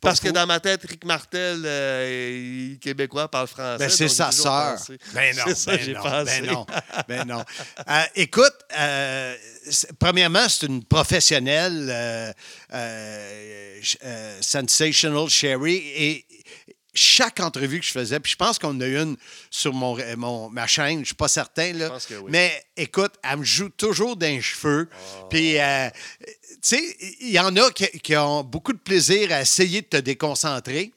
Parce que dans ma tête, Rick Martel, euh, québécois, parle français. Ben, c'est sa sœur. Ben non, C'est ça, ben j'ai non, ben non, ben non. Euh, écoute, euh, premièrement, c'est une professionnelle, sensational Sherry, et chaque entrevue que je faisais, puis je pense qu'on a une sur mon, mon- ma chaîne, je ne suis pas certain, là. pense que oui. mais écoute, elle me joue toujours d'un cheveu. Ah. Puis, euh, tu sais, il y en a qui, qui ont beaucoup de plaisir à essayer de te déconcentrer.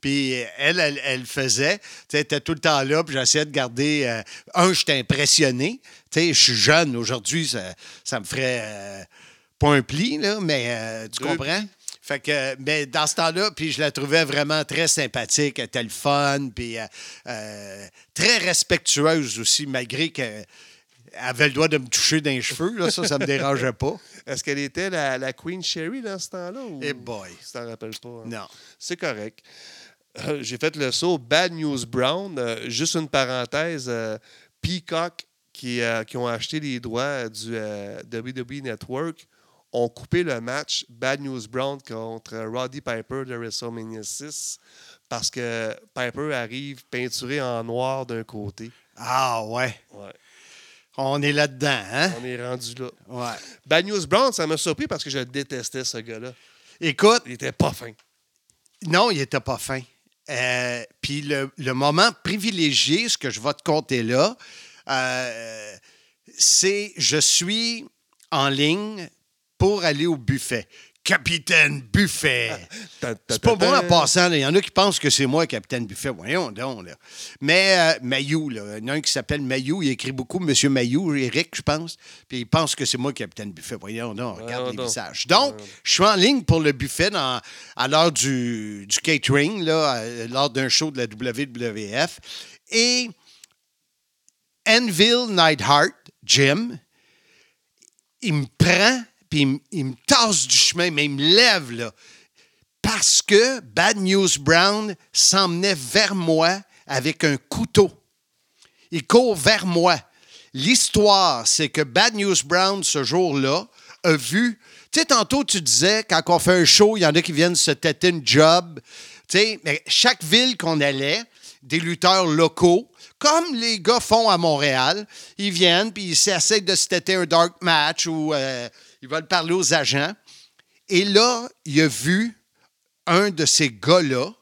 Puis elle, elle, elle le faisait. Tu était tout le temps là, puis j'essayais de garder... euh, un, j'étais impressionné. Tu sais, je suis jeune. Aujourd'hui, ça, ça me ferait euh, pas un pli, là, mais euh, tu Deux comprends? Fait que, mais dans ce temps-là, puis je la trouvais vraiment très sympathique, elle était le fun, puis euh, euh, très respectueuse aussi, malgré qu'elle avait le droit de me toucher dans les cheveux, là, ça, ça me dérangeait pas. Est-ce qu'elle était la, la Queen Sherry dans ce temps-là? Ou... Eh boy. Tu t'en rappelles pas? hein? Non. C'est correct. Euh, J'ai fait le saut Bad News Brown. Euh, juste une parenthèse. Peacock, qui, qui ont acheté les droits du WWE Network, ont coupé le match Bad News Brown contre Roddy Piper de WrestleMania 6 parce que Piper arrive peinturé en noir d'un côté. Ah ouais, Ouais. on est là-dedans, hein? On est rendu là. Ouais. Bad News Brown, ça m'a surpris parce que je détestais ce gars-là. Écoute, Il était pas fin. non, il était pas fin. Euh, Puis le, le moment privilégié, ce que je vais te compter là, euh, c'est je suis en ligne pour aller au buffet. Capitaine Buffet. Ta- C'est pas moi en passant. Il y en a qui pensent que c'est moi, Capitaine Buffet. Voyons donc. Là. Mais euh, Mayou, là, il y en a un qui s'appelle Mayou. Il écrit beaucoup Monsieur Mayou, Eric, je pense. Puis il pense que c'est moi, Capitaine Buffet. Voyons donc, regarde les donc. visages. Donc, je suis en ligne pour le buffet dans- à l'heure du, du catering, là, euh, lors d'un show de la WWF. Et Enville Neidhart, Jim, il me prend, puis il, me- tasse du chemin, mais il me lève, là. Parce que Bad News Brown s'emmenait vers moi avec un couteau. Il court vers moi. L'histoire, c'est que Bad News Brown, ce jour-là, a vu. Tu sais, tantôt, tu disais, quand on fait un show, il y en a qui viennent se têter une job. Tu sais, mais chaque ville qu'on allait, des lutteurs locaux, comme les gars font à Montréal, ils viennent puis ils essaient de se têter un dark match ou euh, ils veulent parler aux agents. Et là, il a vu un de ces gars-là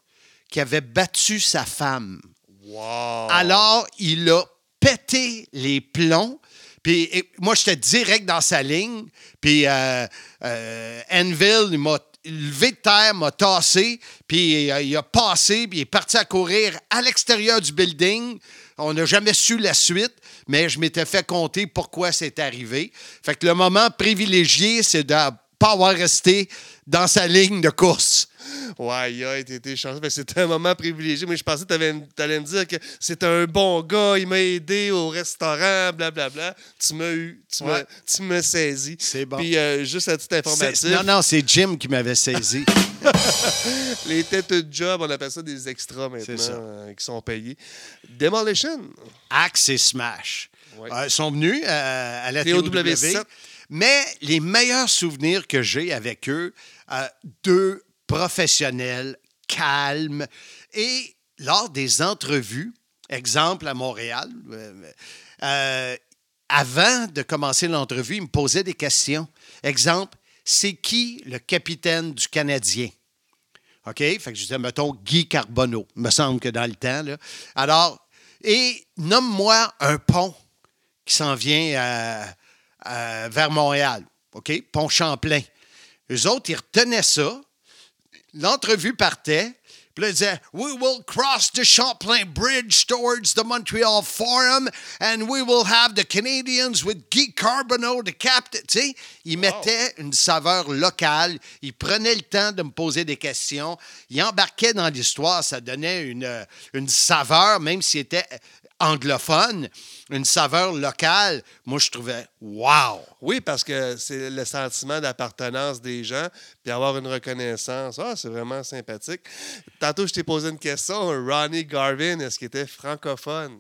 qui avait battu sa femme. Wow. Alors, il a pété les plombs. Puis moi, j'étais direct dans sa ligne. Puis euh, euh, Enville, il m'a levé de terre, m'a tassé. Puis euh, il a passé, puis il est parti à courir à l'extérieur du building. On n'a jamais su la suite, mais je m'étais fait compter pourquoi c'est arrivé. Fait que le moment privilégié, c'est de pas avoir resté dans sa ligne de course. Ouais, a été chanceux. Ben, C'était un moment privilégié. Mais je pensais que tu allais me dire que c'était un bon gars, il m'a aidé au restaurant, blablabla. Tu m'as eu, tu m'as Ouais. tu m'as saisi. C'est bon. Puis euh, juste à titre informatif, Non, non, c'est Jim qui m'avait saisi. les têtes de job, on appelle ça des extras maintenant, ça. euh, qui sont payés. Demolition. Axe et Smash. Ouais. Euh, ils sont venus à la TOW TOW. 7. Mais les meilleurs souvenirs que j'ai avec eux, deux professionnels calmes. Et lors des entrevues, exemple à Montréal, euh, euh, avant de commencer l'entrevue, ils me posaient des questions. Exemple, c'est qui le capitaine du Canadien? OK? Fait que je disais, mettons, Guy Carbonneau. Il me semble que dans le temps, là. Alors, et nomme-moi un pont qui s'en vient euh, vers Montréal. OK? Pont Champlain. Eux autres, ils retenaient ça. L'entrevue partait. Puis là, disaient, We will cross the Champlain Bridge towards the Montreal Forum and we will have the Canadians with Guy Carbonneau, the captain. Tu sais, ils mettaient une saveur locale. Ils prenaient le temps de me poser des questions. Ils embarquaient dans l'histoire. Ça donnait une, une saveur, même s'il était anglophone, une saveur locale. Moi, je trouvais, wow! Oui, parce que c'est le sentiment d'appartenance des gens, puis avoir une reconnaissance. Ah, c'est vraiment sympathique. Tantôt, je t'ai posé une question. Ronnie Garvin, est-ce qu'il était francophone?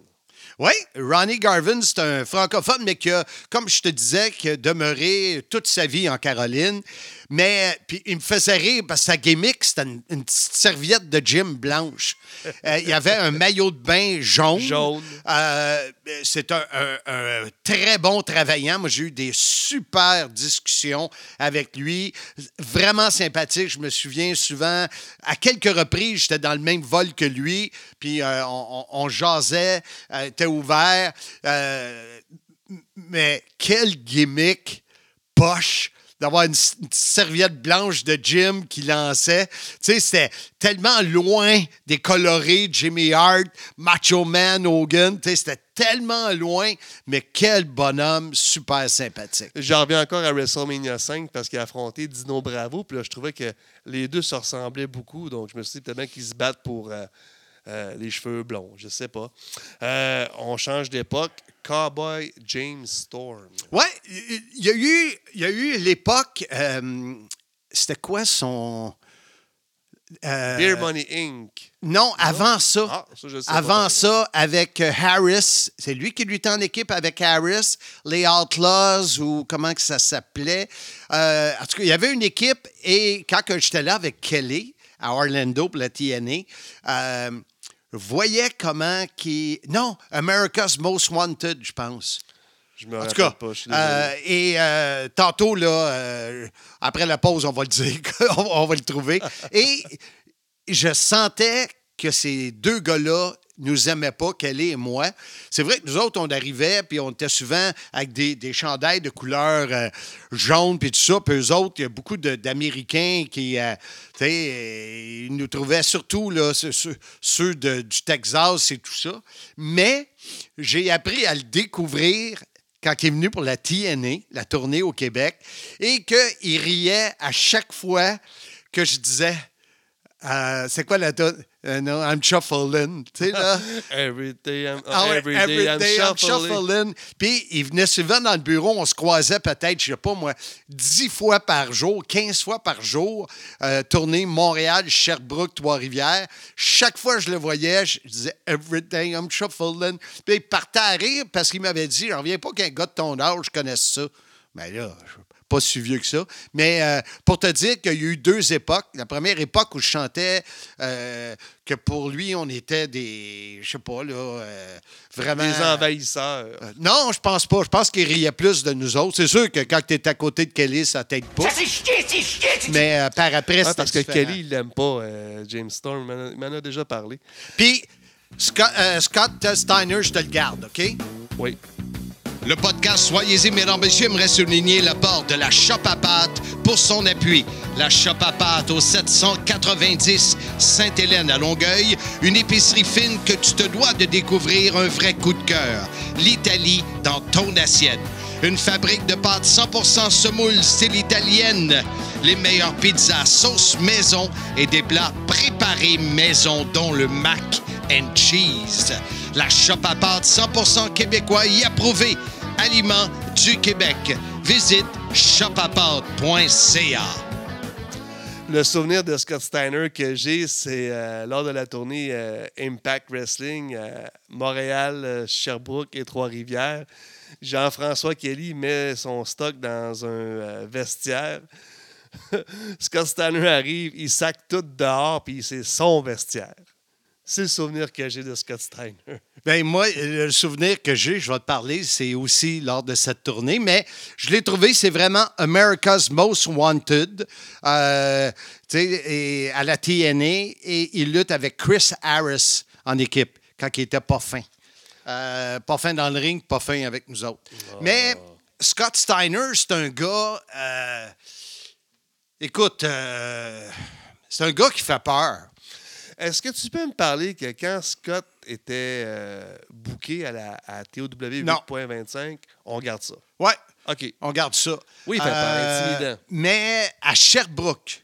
Oui, Ronnie Garvin, c'est un francophone, mais qui a, comme je te disais, qui a demeuré toute sa vie en Caroline. Mais puis il me faisait rire parce que sa gimmick, c'était une, une petite serviette de gym blanche. Euh, il y avait un maillot de bain jaune. Jaune. Euh, c'est un, un- un très bon travaillant. Moi, j'ai eu des super discussions avec lui. Vraiment sympathique. Je me souviens souvent, à quelques reprises, j'étais dans le même vol que lui. Puis euh, on, on- on jasait, était ouvert. Mais quel gimmick poche d'avoir une, serviette blanche de Jim qui lançait. Tu sais, c'était tellement loin des colorés Jimmy Hart, Macho Man, Hogan. Tu sais, c'était tellement loin, mais quel bonhomme super sympathique. J'en reviens encore à WrestleMania 5 parce qu'il a affronté Dino Bravo. Puis là, je trouvais que les deux se ressemblaient beaucoup. Donc, je me suis dit peut-être qu'ils se battent pour euh, euh, les cheveux blonds. Je sais pas. Euh, on change d'époque. Cowboy James Storm. Ouais, il y a eu, y a eu l'époque. euh, c'était quoi son. Beer Money Inc. Non, avant ça. Ah, ça, je sais pas, avant ça, avec Harris. C'est lui qui lui était en équipe avec Harris, les Outlaws ou comment que ça s'appelait. Euh, en tout cas, il y avait une équipe et quand j'étais là avec Kelly à Orlando pour la TNA, euh, voyais comment qui. Non, America's Most Wanted, je pense. Je me En tout cas, pas. Je suis désolé. euh, et euh, tantôt, là, euh, après la pause, on va le dire, on, on va le trouver. Et je sentais que ces deux gars-là nous aimaient pas, Kelly et moi. C'est vrai que nous autres, on arrivait, puis on était souvent avec des, des chandails de couleur euh, jaune, puis tout ça. Puis eux autres, il y a beaucoup d'Américains qui, euh, tu sais, euh, nous trouvaient surtout, là, ceux de- du Texas et tout ça. Mais j'ai appris à le découvrir quand il est venu pour la TNA, la tournée au Québec, et qu'il riait à chaque fois que je disais euh, c'est quoi la tonne? Euh, non, I'm shuffling. Tu sais, là. Every day I'm, Ah ouais, every day I'm I'm shuffling. Puis il venait souvent dans le bureau, on se croisait peut-être, je sais pas moi, 10 fois par jour, 15 fois par jour, euh, tournée Montréal, Sherbrooke, Trois-Rivières. Chaque fois que je le voyais, je disais Every day I'm shuffling. Puis il partait à rire parce qu'il m'avait dit J'en reviens pas qu'un gars de ton âge connaisse ça. Mais là, je pas si vieux que ça. Mais euh, pour te dire qu'il y a eu deux époques. La première époque où je chantais euh, que pour lui, on était des. Je sais pas, là. euh, vraiment. Des envahisseurs. Euh, non, je pense pas. Je pense qu'il riait plus de nous autres. C'est sûr que quand tu es à côté de Kelly, ça t'aide pas. Mais euh, par après, Ouais, parce que différent. Kelly, il l'aime pas, euh, James Storm. Il m'en a- il m'en a déjà parlé. Puis, Scott, euh, Scott Steiner, je te le garde, OK? Oui. Le podcast Soyez-y, mesdames, messieurs, aimerait souligner l'apport de la Shop à pâte pour son appui. La Shop à pâte au 790 Sainte-Hélène à Longueuil, une épicerie fine que tu te dois de découvrir un vrai coup de cœur. L'Italie dans ton assiette. Une fabrique de pâtes 100% semoule style italienne. Les meilleures pizzas sauce maison et des plats préparés maison, dont le mac and cheese. La shop à pâtes 100% québécois y approuvé. Aliments du Québec. Visite shopapâtes.ca. Le souvenir de Scott Steiner que j'ai, c'est euh, lors de la tournée euh, Impact Wrestling à Montréal, euh, Sherbrooke et Trois-Rivières. Jean-François Kelly met son stock dans un euh, vestiaire. Scott Steiner arrive, il sac tout dehors, puis c'est son vestiaire. C'est le souvenir que j'ai de Scott Steiner. Ben moi, le souvenir que j'ai, je vais te parler, c'est aussi lors de cette tournée, mais je l'ai trouvé, c'est vraiment America's Most Wanted, euh, et à la TNA, et il lutte avec Chris Harris en équipe quand il était pas fin. Euh, pas fin dans le ring, pas fin avec nous autres. Mais Scott Steiner, c'est un gars, euh, écoute, c'est un gars qui fait peur. Est-ce que tu peux me parler que quand Scott était euh, booké à la à TOW Non. 8.25, on garde ça? Ouais, OK. On garde ça. Oui, il fait peur, intimidant. Mais à Sherbrooke,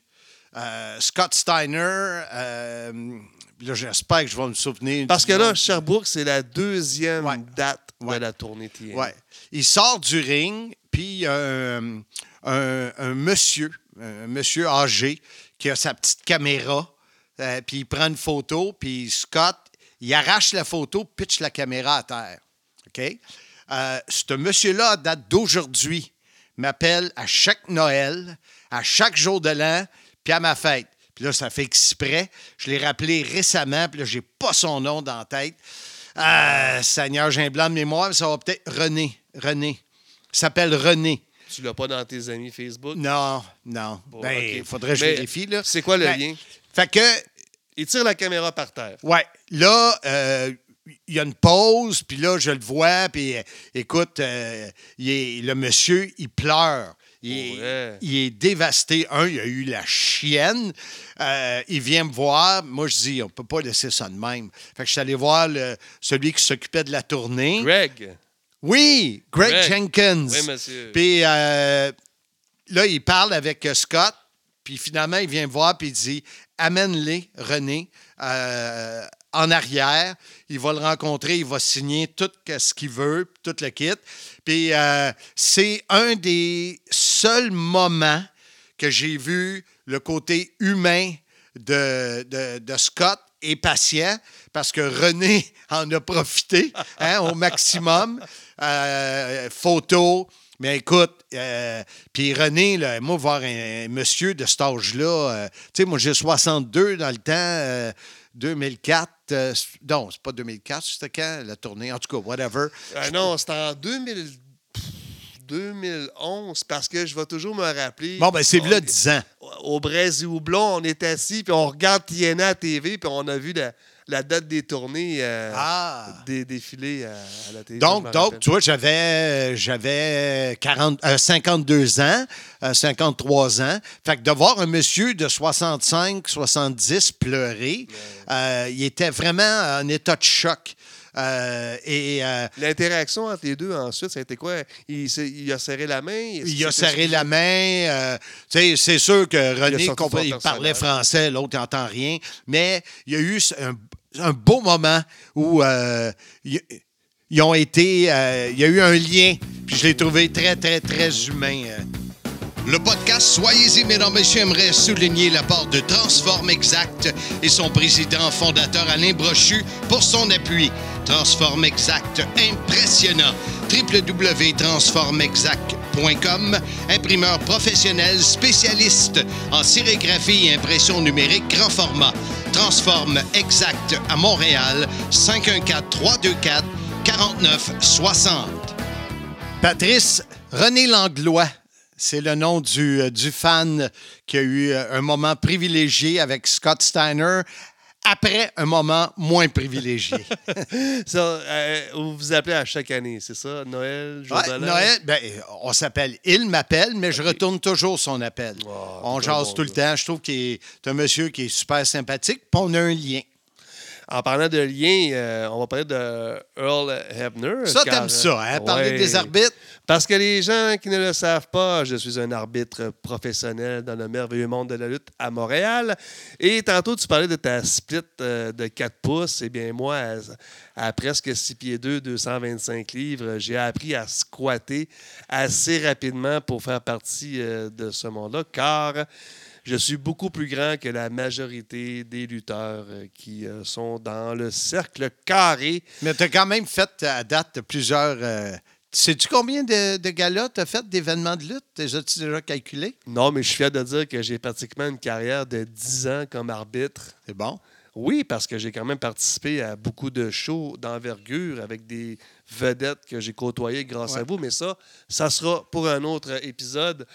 euh, Scott Steiner, euh, là, j'espère que je vais me souvenir. Parce que là. Sherbrooke, c'est la deuxième Ouais. date Ouais. de la tournée TN. Ouais. Il sort du ring, puis il y a un, un- un monsieur, un monsieur âgé, qui a sa petite caméra, euh, puis il prend une photo, puis Scott, il arrache la photo, pitch la caméra à terre. OK? Euh, ce monsieur-là, date d'aujourd'hui, m'appelle à chaque Noël, à chaque jour de l'an, puis à ma fête. Puis là, ça fait exprès. Je l'ai rappelé récemment, puis là, j'ai pas son nom dans la tête. Euh, Seigneur, j'ai un blanc de mémoire, mais ça va peut-être René. René. Il s'appelle René. Tu l'as pas dans tes amis Facebook? Non, non. Bon, ben, ok. faudrait que je vérifie, là. C'est quoi le Ben, lien? Fait que, Il tire la caméra par terre. Ouais. Là, euh, il y a une pause, puis là, je le vois, puis euh, écoute, euh, il est- le monsieur, il pleure. Il est, Ouais. il est dévasté. Un, il a eu la chienne. Euh, il vient me voir. Moi, je dis, on peut pas laisser ça de même. Fait que je suis allé voir le- celui qui s'occupait de la tournée. Greg. Oui, Greg, Greg. Jenkins. Oui, monsieur. Puis euh, là, il parle avec Scott, puis finalement, il vient me voir, puis il dit Amène-les, René, euh, en arrière. Il va le rencontrer, il va signer tout ce qu'il veut, tout le kit. Puis euh, c'est un des seuls moments que j'ai vu le côté humain de, Scott et patient parce que René en a profité hein, au maximum. Euh, photo. Mais écoute, euh, puis René, là, moi, voir un, un monsieur de cet âge-là, euh, tu sais, moi, j'ai 62 dans le temps, euh, 2004. euh, non, c'est pas 2004, c'était quand la tournée? En tout cas, whatever. Non, c'était en 2000 pff, 2011 parce que je vais toujours me rappeler. Bon, ben, c'est là 10 ans. Au Brésil Houblon, on est assis puis on regarde TNA à TV puis on a vu la, la date des tournées euh, Ah. des défilés à, à la télé. Donc, donc tu vois, j'avais, j'avais 40, euh, 52 ans, euh, 53 ans. Fait que de voir un monsieur de 65, 70 pleurer, euh, il était vraiment en état de choc. Euh, et euh, L'interaction entre les deux ensuite, ça a été quoi? Il, il a serré la main? Il a serré la main. euh, c'est sûr que René son il parlait français, l'autre n'entend rien. Mais il y a eu un, un beau moment où euh, il- ils ont été. euh, il y a eu un lien. Puis je l'ai trouvé très, très, très humain. Le podcast Soyez-y, mesdames, messieurs, aimerait souligner l'apport de Transform Exact et son président fondateur Alain Brochu pour son appui. Transform Exact, impressionnant. www.transformexact.com, imprimeur professionnel spécialiste en sérigraphie et impression numérique grand format. Transform Exact à Montréal, 514-324-4960. Patrice, René Langlois, c'est le nom du, euh, du fan qui a eu euh, un moment privilégié avec Scott Steiner après un moment moins privilégié. Ça, euh, vous vous appelez à chaque année, c'est ça? Noël, jour Ouais? Noël, ben, on s'appelle Il m'appelle, mais je retourne toujours son appel. on c'est jase bon, tout le temps. Je trouve qu'il est un monsieur qui est super sympathique, puis on a un lien. En parlant de lien, euh, on va parler de Earl Hebner. Ça, t'aimes ça, hein? Parler ouais. des arbitres? Parce que les gens qui ne le savent pas, je suis un arbitre professionnel dans le merveilleux monde de la lutte à Montréal. Et tantôt, tu parlais de ta split euh, de 4 pouces. Eh bien, moi, à, à presque 6 pieds 2, 225 livres, j'ai appris à squatter assez rapidement pour faire partie euh, de ce monde-là, car je suis beaucoup plus grand que la majorité des lutteurs euh, qui euh, sont dans le cercle carré. Mais tu as quand même fait à date plusieurs. euh, Sais-tu combien de, de galas tu as fait d'événements de lutte? As-tu déjà calculé? Non, mais je suis fier de dire que j'ai pratiquement une carrière de 10 ans comme arbitre. C'est bon. Oui, parce que j'ai quand même participé à beaucoup de shows d'envergure avec des vedettes que j'ai côtoyées grâce à vous, mais ça, ça sera pour un autre épisode.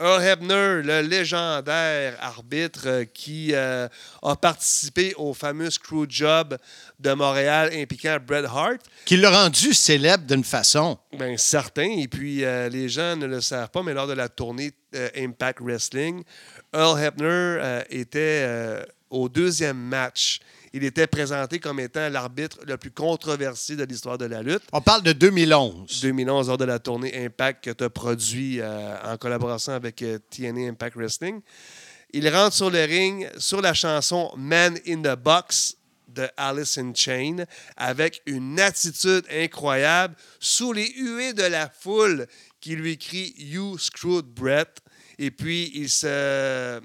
Earl Hebner, le légendaire arbitre euh, qui euh, a participé au fameux Screw Job de Montréal impliquant Bret Hart. Qui l'a rendu célèbre d'une façon. Bien, certain. Et puis, euh, les gens ne le savent pas, mais lors de la tournée euh, Impact Wrestling, Earl Hebner était au deuxième match. Il était présenté comme étant l'arbitre le plus controversé de l'histoire de la lutte. On parle de 2011. 2011, lors de la tournée Impact que tu as produit euh, en collaboration avec euh, TNA Impact Wrestling. Il rentre sur le ring sur la chanson Man in the Box de Alice in Chain avec une attitude incroyable sous les huées de la foule qui lui crie You screwed Brett. Et puis il se,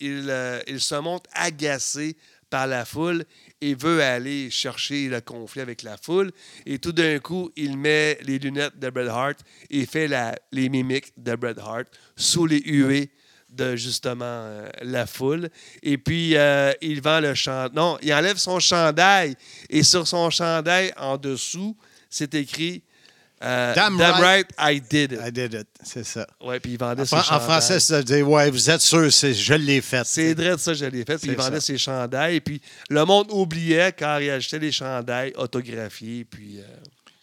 il, euh, il se montre agacé par la foule et veut aller chercher le conflit avec la foule. Et tout d'un coup, il met les lunettes de Bret Hart et fait la- les mimiques de Bret Hart sous les huées de justement euh, la foule. Et puis, euh, il le. Non, il enlève son chandail. Et sur son chandail, en dessous, c'est écrit euh, Damn Damn right. right. I did it. I did it. C'est ça. Ouais, puis il vendait En, ses en français, ça dire Ouais, vous êtes sûr, je l'ai fait. C'est vrai de ça, je l'ai fait. Puis il vendait ça. ses chandails. Puis le monde oubliait quand il achetait les chandails autographiés. Puis euh,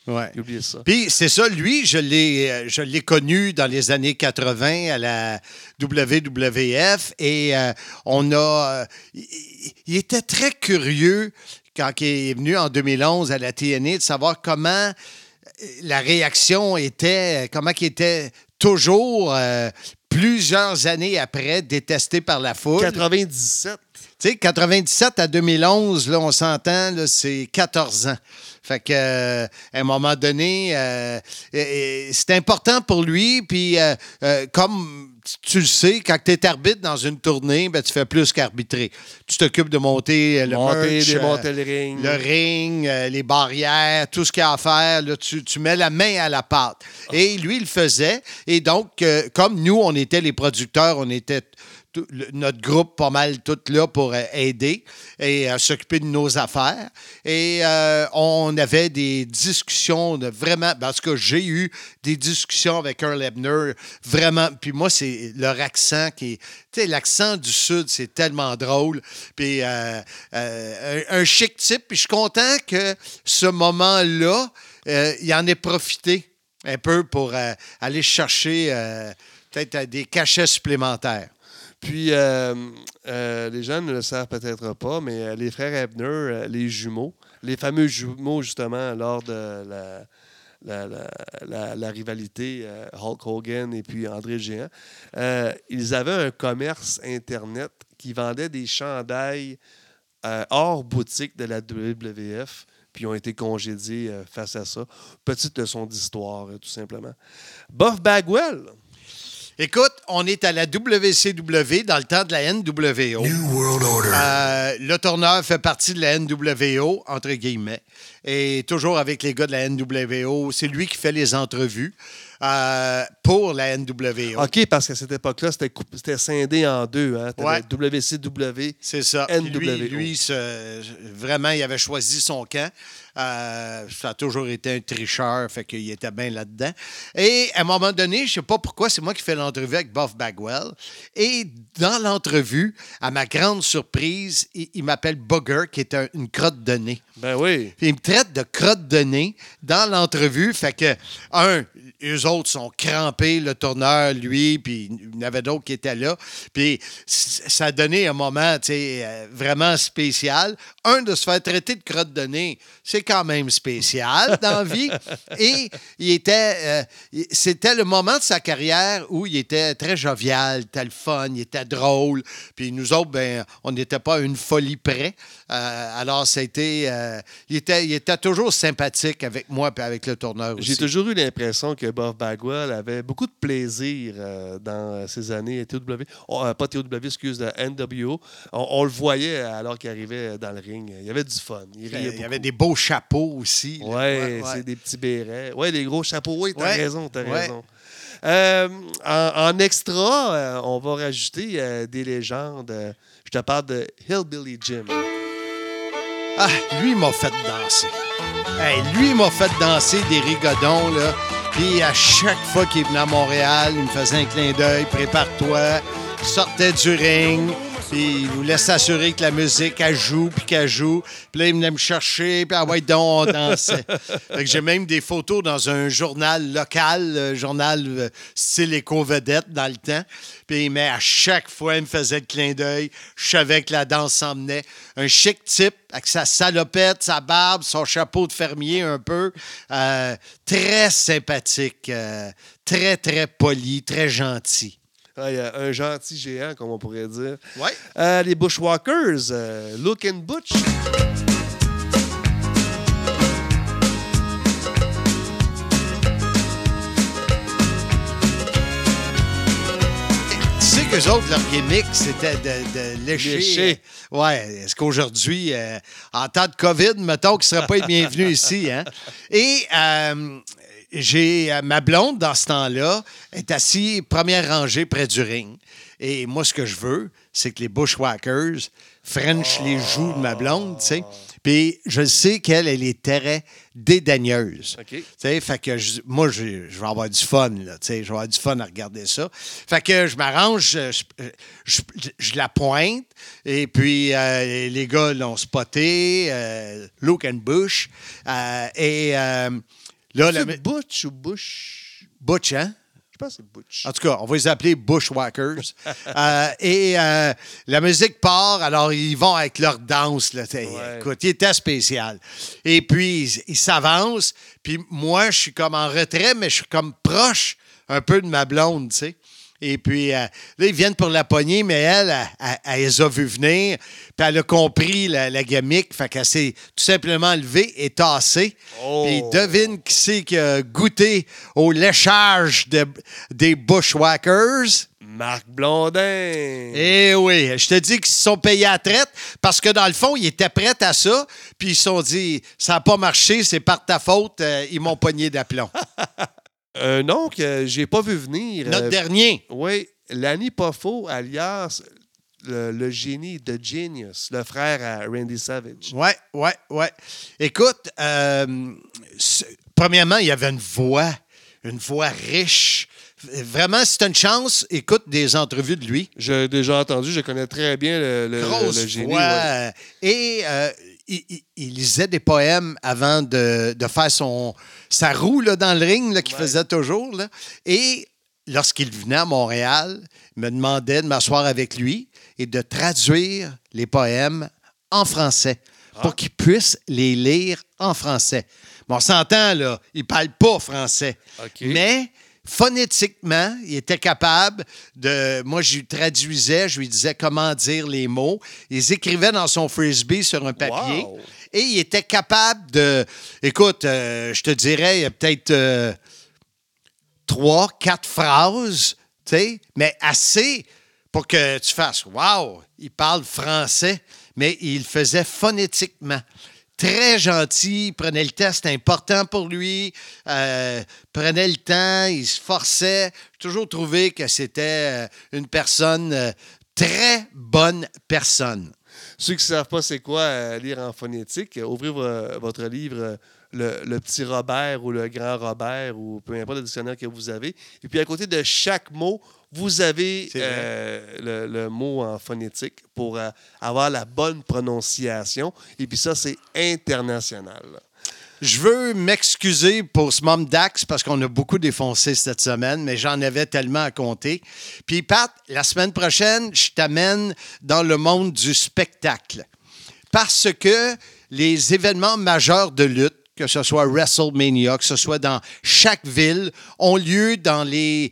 Ouais. il oubliait ça. Puis c'est ça, lui, je l'ai, euh, je l'ai connu dans les années 80 à la WWF et euh, on a. euh, il, il était très curieux quand il est venu en 2011 à la TNA de savoir comment la réaction était, comment il était toujours euh, plusieurs années après détesté par la foule. 97. Tu sais, 97 à 2011, là, on s'entend, c'est 14 ans. Fait que, euh, à un moment donné, euh, c'est important pour lui. Puis, euh, comme tu le sais, quand tu es arbitre dans une tournée, ben, tu fais plus qu'arbitrer. Tu t'occupes de monter euh, le Monter, merch, démonter euh, le ring. le ring, euh, les barrières, tout ce qu'il y a à faire, là, tu, tu mets la main à la pâte. Et lui, il le faisait. Et donc, euh, comme nous, on était les producteurs, on était notre groupe pas mal tout là pour euh, aider et euh, s'occuper de nos affaires. Et euh, on avait des discussions de vraiment, parce que j'ai eu des discussions avec Earl Ebner, vraiment. Puis moi, c'est leur accent qui est, l'accent du Sud, c'est tellement drôle. Puis un, chic type. Puis je suis content que ce moment-là, il en ait profité un peu pour aller chercher peut-être des cachets supplémentaires. Puis, euh, euh, les gens ne le savent peut-être pas, mais euh, les frères Ebner, les jumeaux, les fameux jumeaux, justement, lors de la, rivalité Hulk Hogan et puis André Géant, ils avaient un commerce Internet qui vendait des chandails hors boutique de la WWF, puis ont été congédiés face à ça. Petite leçon d'histoire, tout simplement. Buff Bagwell. Écoute, on est à la WCW dans le temps de la NWO. Euh, le tourneur fait partie de la NWO, entre guillemets, et toujours avec les gars de la NWO. C'est lui qui fait les entrevues euh, pour la NWO. OK, parce qu'à cette époque-là, c'était scindé en deux. Hein? Ouais. WCW. C'est ça. Puis Lui, NWO. lui se- vraiment, il avait choisi son camp. Euh, ça a toujours été un tricheur, fait qu'il était bien là-dedans. Et à un moment donné, je sais pas pourquoi, c'est moi qui fais l'entrevue avec Buff Bagwell. Et dans l'entrevue, à ma grande surprise, il, il m'appelle Bugger, qui est un- une crotte de nez. Ben oui. Puis il me traite de crotte de nez dans l'entrevue. Fait que, un, eux autres sont crampés, le tourneur, lui, puis il y en avait d'autres qui étaient là. Puis ça a donné un moment, tu sais, euh, vraiment spécial. Un, de se faire traiter de crotte de nez, c'est quand même spécial dans la vie. Et il était, euh, c'était le moment de sa carrière où il était très jovial, il était le fun, il était drôle. Puis nous autres, ben, on n'était pas une folie près. Euh, alors, c'était, euh, il, était, il était toujours sympathique avec moi et avec le tourneur aussi. J'ai toujours eu l'impression que Buff Bagwell avait beaucoup de plaisir euh, dans ses années TOW. Oh, euh, pas TOW, excuse, de NWO. On, on le voyait alors qu'il arrivait dans le ring. Il y avait du fun. Il, riait Euh, il y avait des beaux chapeaux aussi. là. Ouais, c'est des petits bérets. Ouais, des gros chapeaux. Oui, t'as Ouais. raison, t'as Ouais. raison. Euh, en, en extra, euh, on va rajouter euh, des légendes. Euh, je te parle de Hillbilly Jim. Ah, lui, m'a fait danser. Hey, lui, m'a fait danser des rigodons, là. Puis à chaque fois qu'il venait à Montréal, il me faisait un clin d'œil, prépare-toi. Sortait du ring, puis il voulait s'assurer que la musique, elle joue, puis qu'elle joue. Puis là, il venait me chercher, puis ah ouais, donc, on dansait. fait que j'ai même des photos dans un journal local, euh, journal euh, style éco-vedette dans le temps. Puis, mais à chaque fois, il me faisait le clin d'œil. Je savais que la danse s'en venait. Un chic type, avec sa salopette, sa barbe, son chapeau de fermier un peu. Euh, très sympathique. euh, très, très poli, très gentil. Ah, il y a un gentil géant, comme on pourrait dire. Ouais. Euh, les Bushwalkers, euh, Look and Butch. Tu sais qu'eux autres, leur gimmick, c'était de, de lécher. Lécher. ouais. Est-ce qu'aujourd'hui, euh, en temps de COVID, mettons qu'ils ne seraient pas les bienvenus ici, hein? Et euh, j'ai euh, ma blonde, dans ce temps-là, est assise première rangée près du ring. Et moi, ce que je veux, c'est que les Bushwhackers French les joues de ma blonde, tu sais. Puis je sais qu'elle, elle est très dédaigneuse. OK. Tu sais, fait que je- moi, je, je vais avoir du fun, là, tu sais, je vais avoir du fun à regarder ça. Fait que je m'arrange, je, la pointe, et puis euh, les gars l'ont spoté, euh, Luke and Bush, euh, et là, la, Butch ou Bush? Butch, hein? Je pense que c'est Butch. En tout cas, on va les appeler Bushwhackers. Euh, et euh, la musique part, alors ils vont avec leur danse. Là, Ouais. Écoute, il était spécial. Et puis, ils s'avancent. Puis moi, je suis comme en retrait, mais je suis comme proche un peu de ma blonde, tu sais. Et puis, euh, là, ils viennent pour la poignée, mais elle, elle, elle- elle les a vus venir. Puis elle a compris la, la gimmick. Fait qu'elle s'est tout simplement levée et tassée. Oh. Puis devine qui c'est qui a goûté au léchage de- des Bushwhackers? Marc Blondin. Eh oui, je te dis qu'ils se sont payés à la traite parce que dans le fond, ils étaient prêts à ça. Puis ils se sont dit, ça n'a pas marché, c'est par ta faute, euh, ils m'ont pogné d'aplomb. Un nom que j'ai pas vu venir. Notre euh, dernier. Oui, Lanny Poffo, alias le, le génie de Genius, le frère à Randy Savage. Ouais, ouais, ouais. Écoute, euh, c'est- premièrement, il y avait une voix, une voix riche. Vraiment, si tu une chance, écoute des entrevues de lui. J'ai déjà entendu, je connais très bien le, le- Grosse le génie. voix. ouais. Et euh, il, il- il lisait des poèmes avant de, de faire son, sa roue là, dans le ring qu'il faisait toujours. là. Et lorsqu'il venait à Montréal, il me demandait de m'asseoir avec lui et de traduire les poèmes en français pour qu'il puisse les lire en français. Bon, on s'entend, là, il ne parle pas français. Mais phonétiquement, il était capable de. Moi, je lui traduisais, je lui disais comment dire les mots. Il écrivait dans son frisbee sur un papier. Wow. Et il était capable de. Écoute, euh, je te dirais, il y a peut-être euh, trois, quatre phrases, tu sais, mais assez pour que tu fasses Wow, il parle français, mais il le faisait phonétiquement. Très gentil, il prenait le temps, c'était important pour lui, euh, prenait le temps, il se forçait. J'ai toujours trouvé que c'était euh, une personne, euh, très bonne personne. Ceux qui ne savent pas c'est quoi lire en phonétique, ouvrez vo- votre livre le, le petit Robert ou le grand Robert ou peu importe le dictionnaire que vous avez. Et puis à côté de chaque mot, vous avez euh, le, le mot en phonétique pour euh, avoir la bonne prononciation. Et puis ça, c'est international. Je veux m'excuser pour ce mom Dax parce qu'on a beaucoup défoncé cette semaine, mais j'en avais tellement à compter. Puis Pat, la semaine prochaine, je t'amène dans le monde du spectacle. Parce que les événements majeurs de lutte, que ce soit WrestleMania, que ce soit dans chaque ville, ont lieu dans les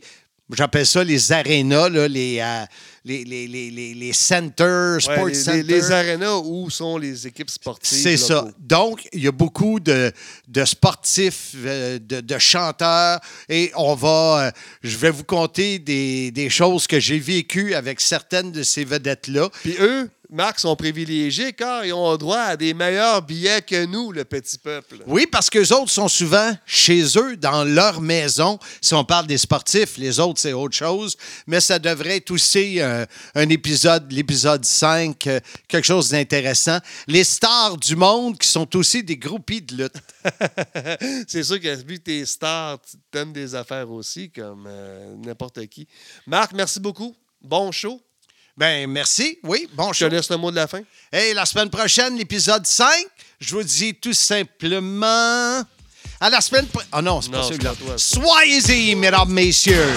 J'appelle ça les arénas, là, les, euh, les, les, les, les, centers, sports les, les, centers. les arénas où sont les équipes sportives. C'est ça. Donc, il y a beaucoup de, de sportifs, euh, de, de chanteurs, et on va, euh, je vais vous conter des, des choses que j'ai vécues avec certaines de ces vedettes-là. Puis eux, Marc, sont privilégiés car ils ont droit à des meilleurs billets que nous, le petit peuple. Oui, parce que les autres sont souvent chez eux, dans leur maison. Si on parle des sportifs, les autres, c'est autre chose. Mais ça devrait être aussi euh, un épisode, l'épisode 5, euh, quelque chose d'intéressant. Les stars du monde qui sont aussi des groupies de lutte. c'est sûr que vu que t'es star, tu t'aimes des affaires aussi, comme euh, n'importe qui. Marc, merci beaucoup. Bon show. Ben, merci. Oui, bon Je show. te laisse le mot de la fin. Hey, la semaine prochaine, l'épisode 5, je vous dis tout simplement. À la semaine prochaine. Oh non, c'est pas Non, c'est celui-là. pas toi, ça. Soyez-y, mesdames, messieurs.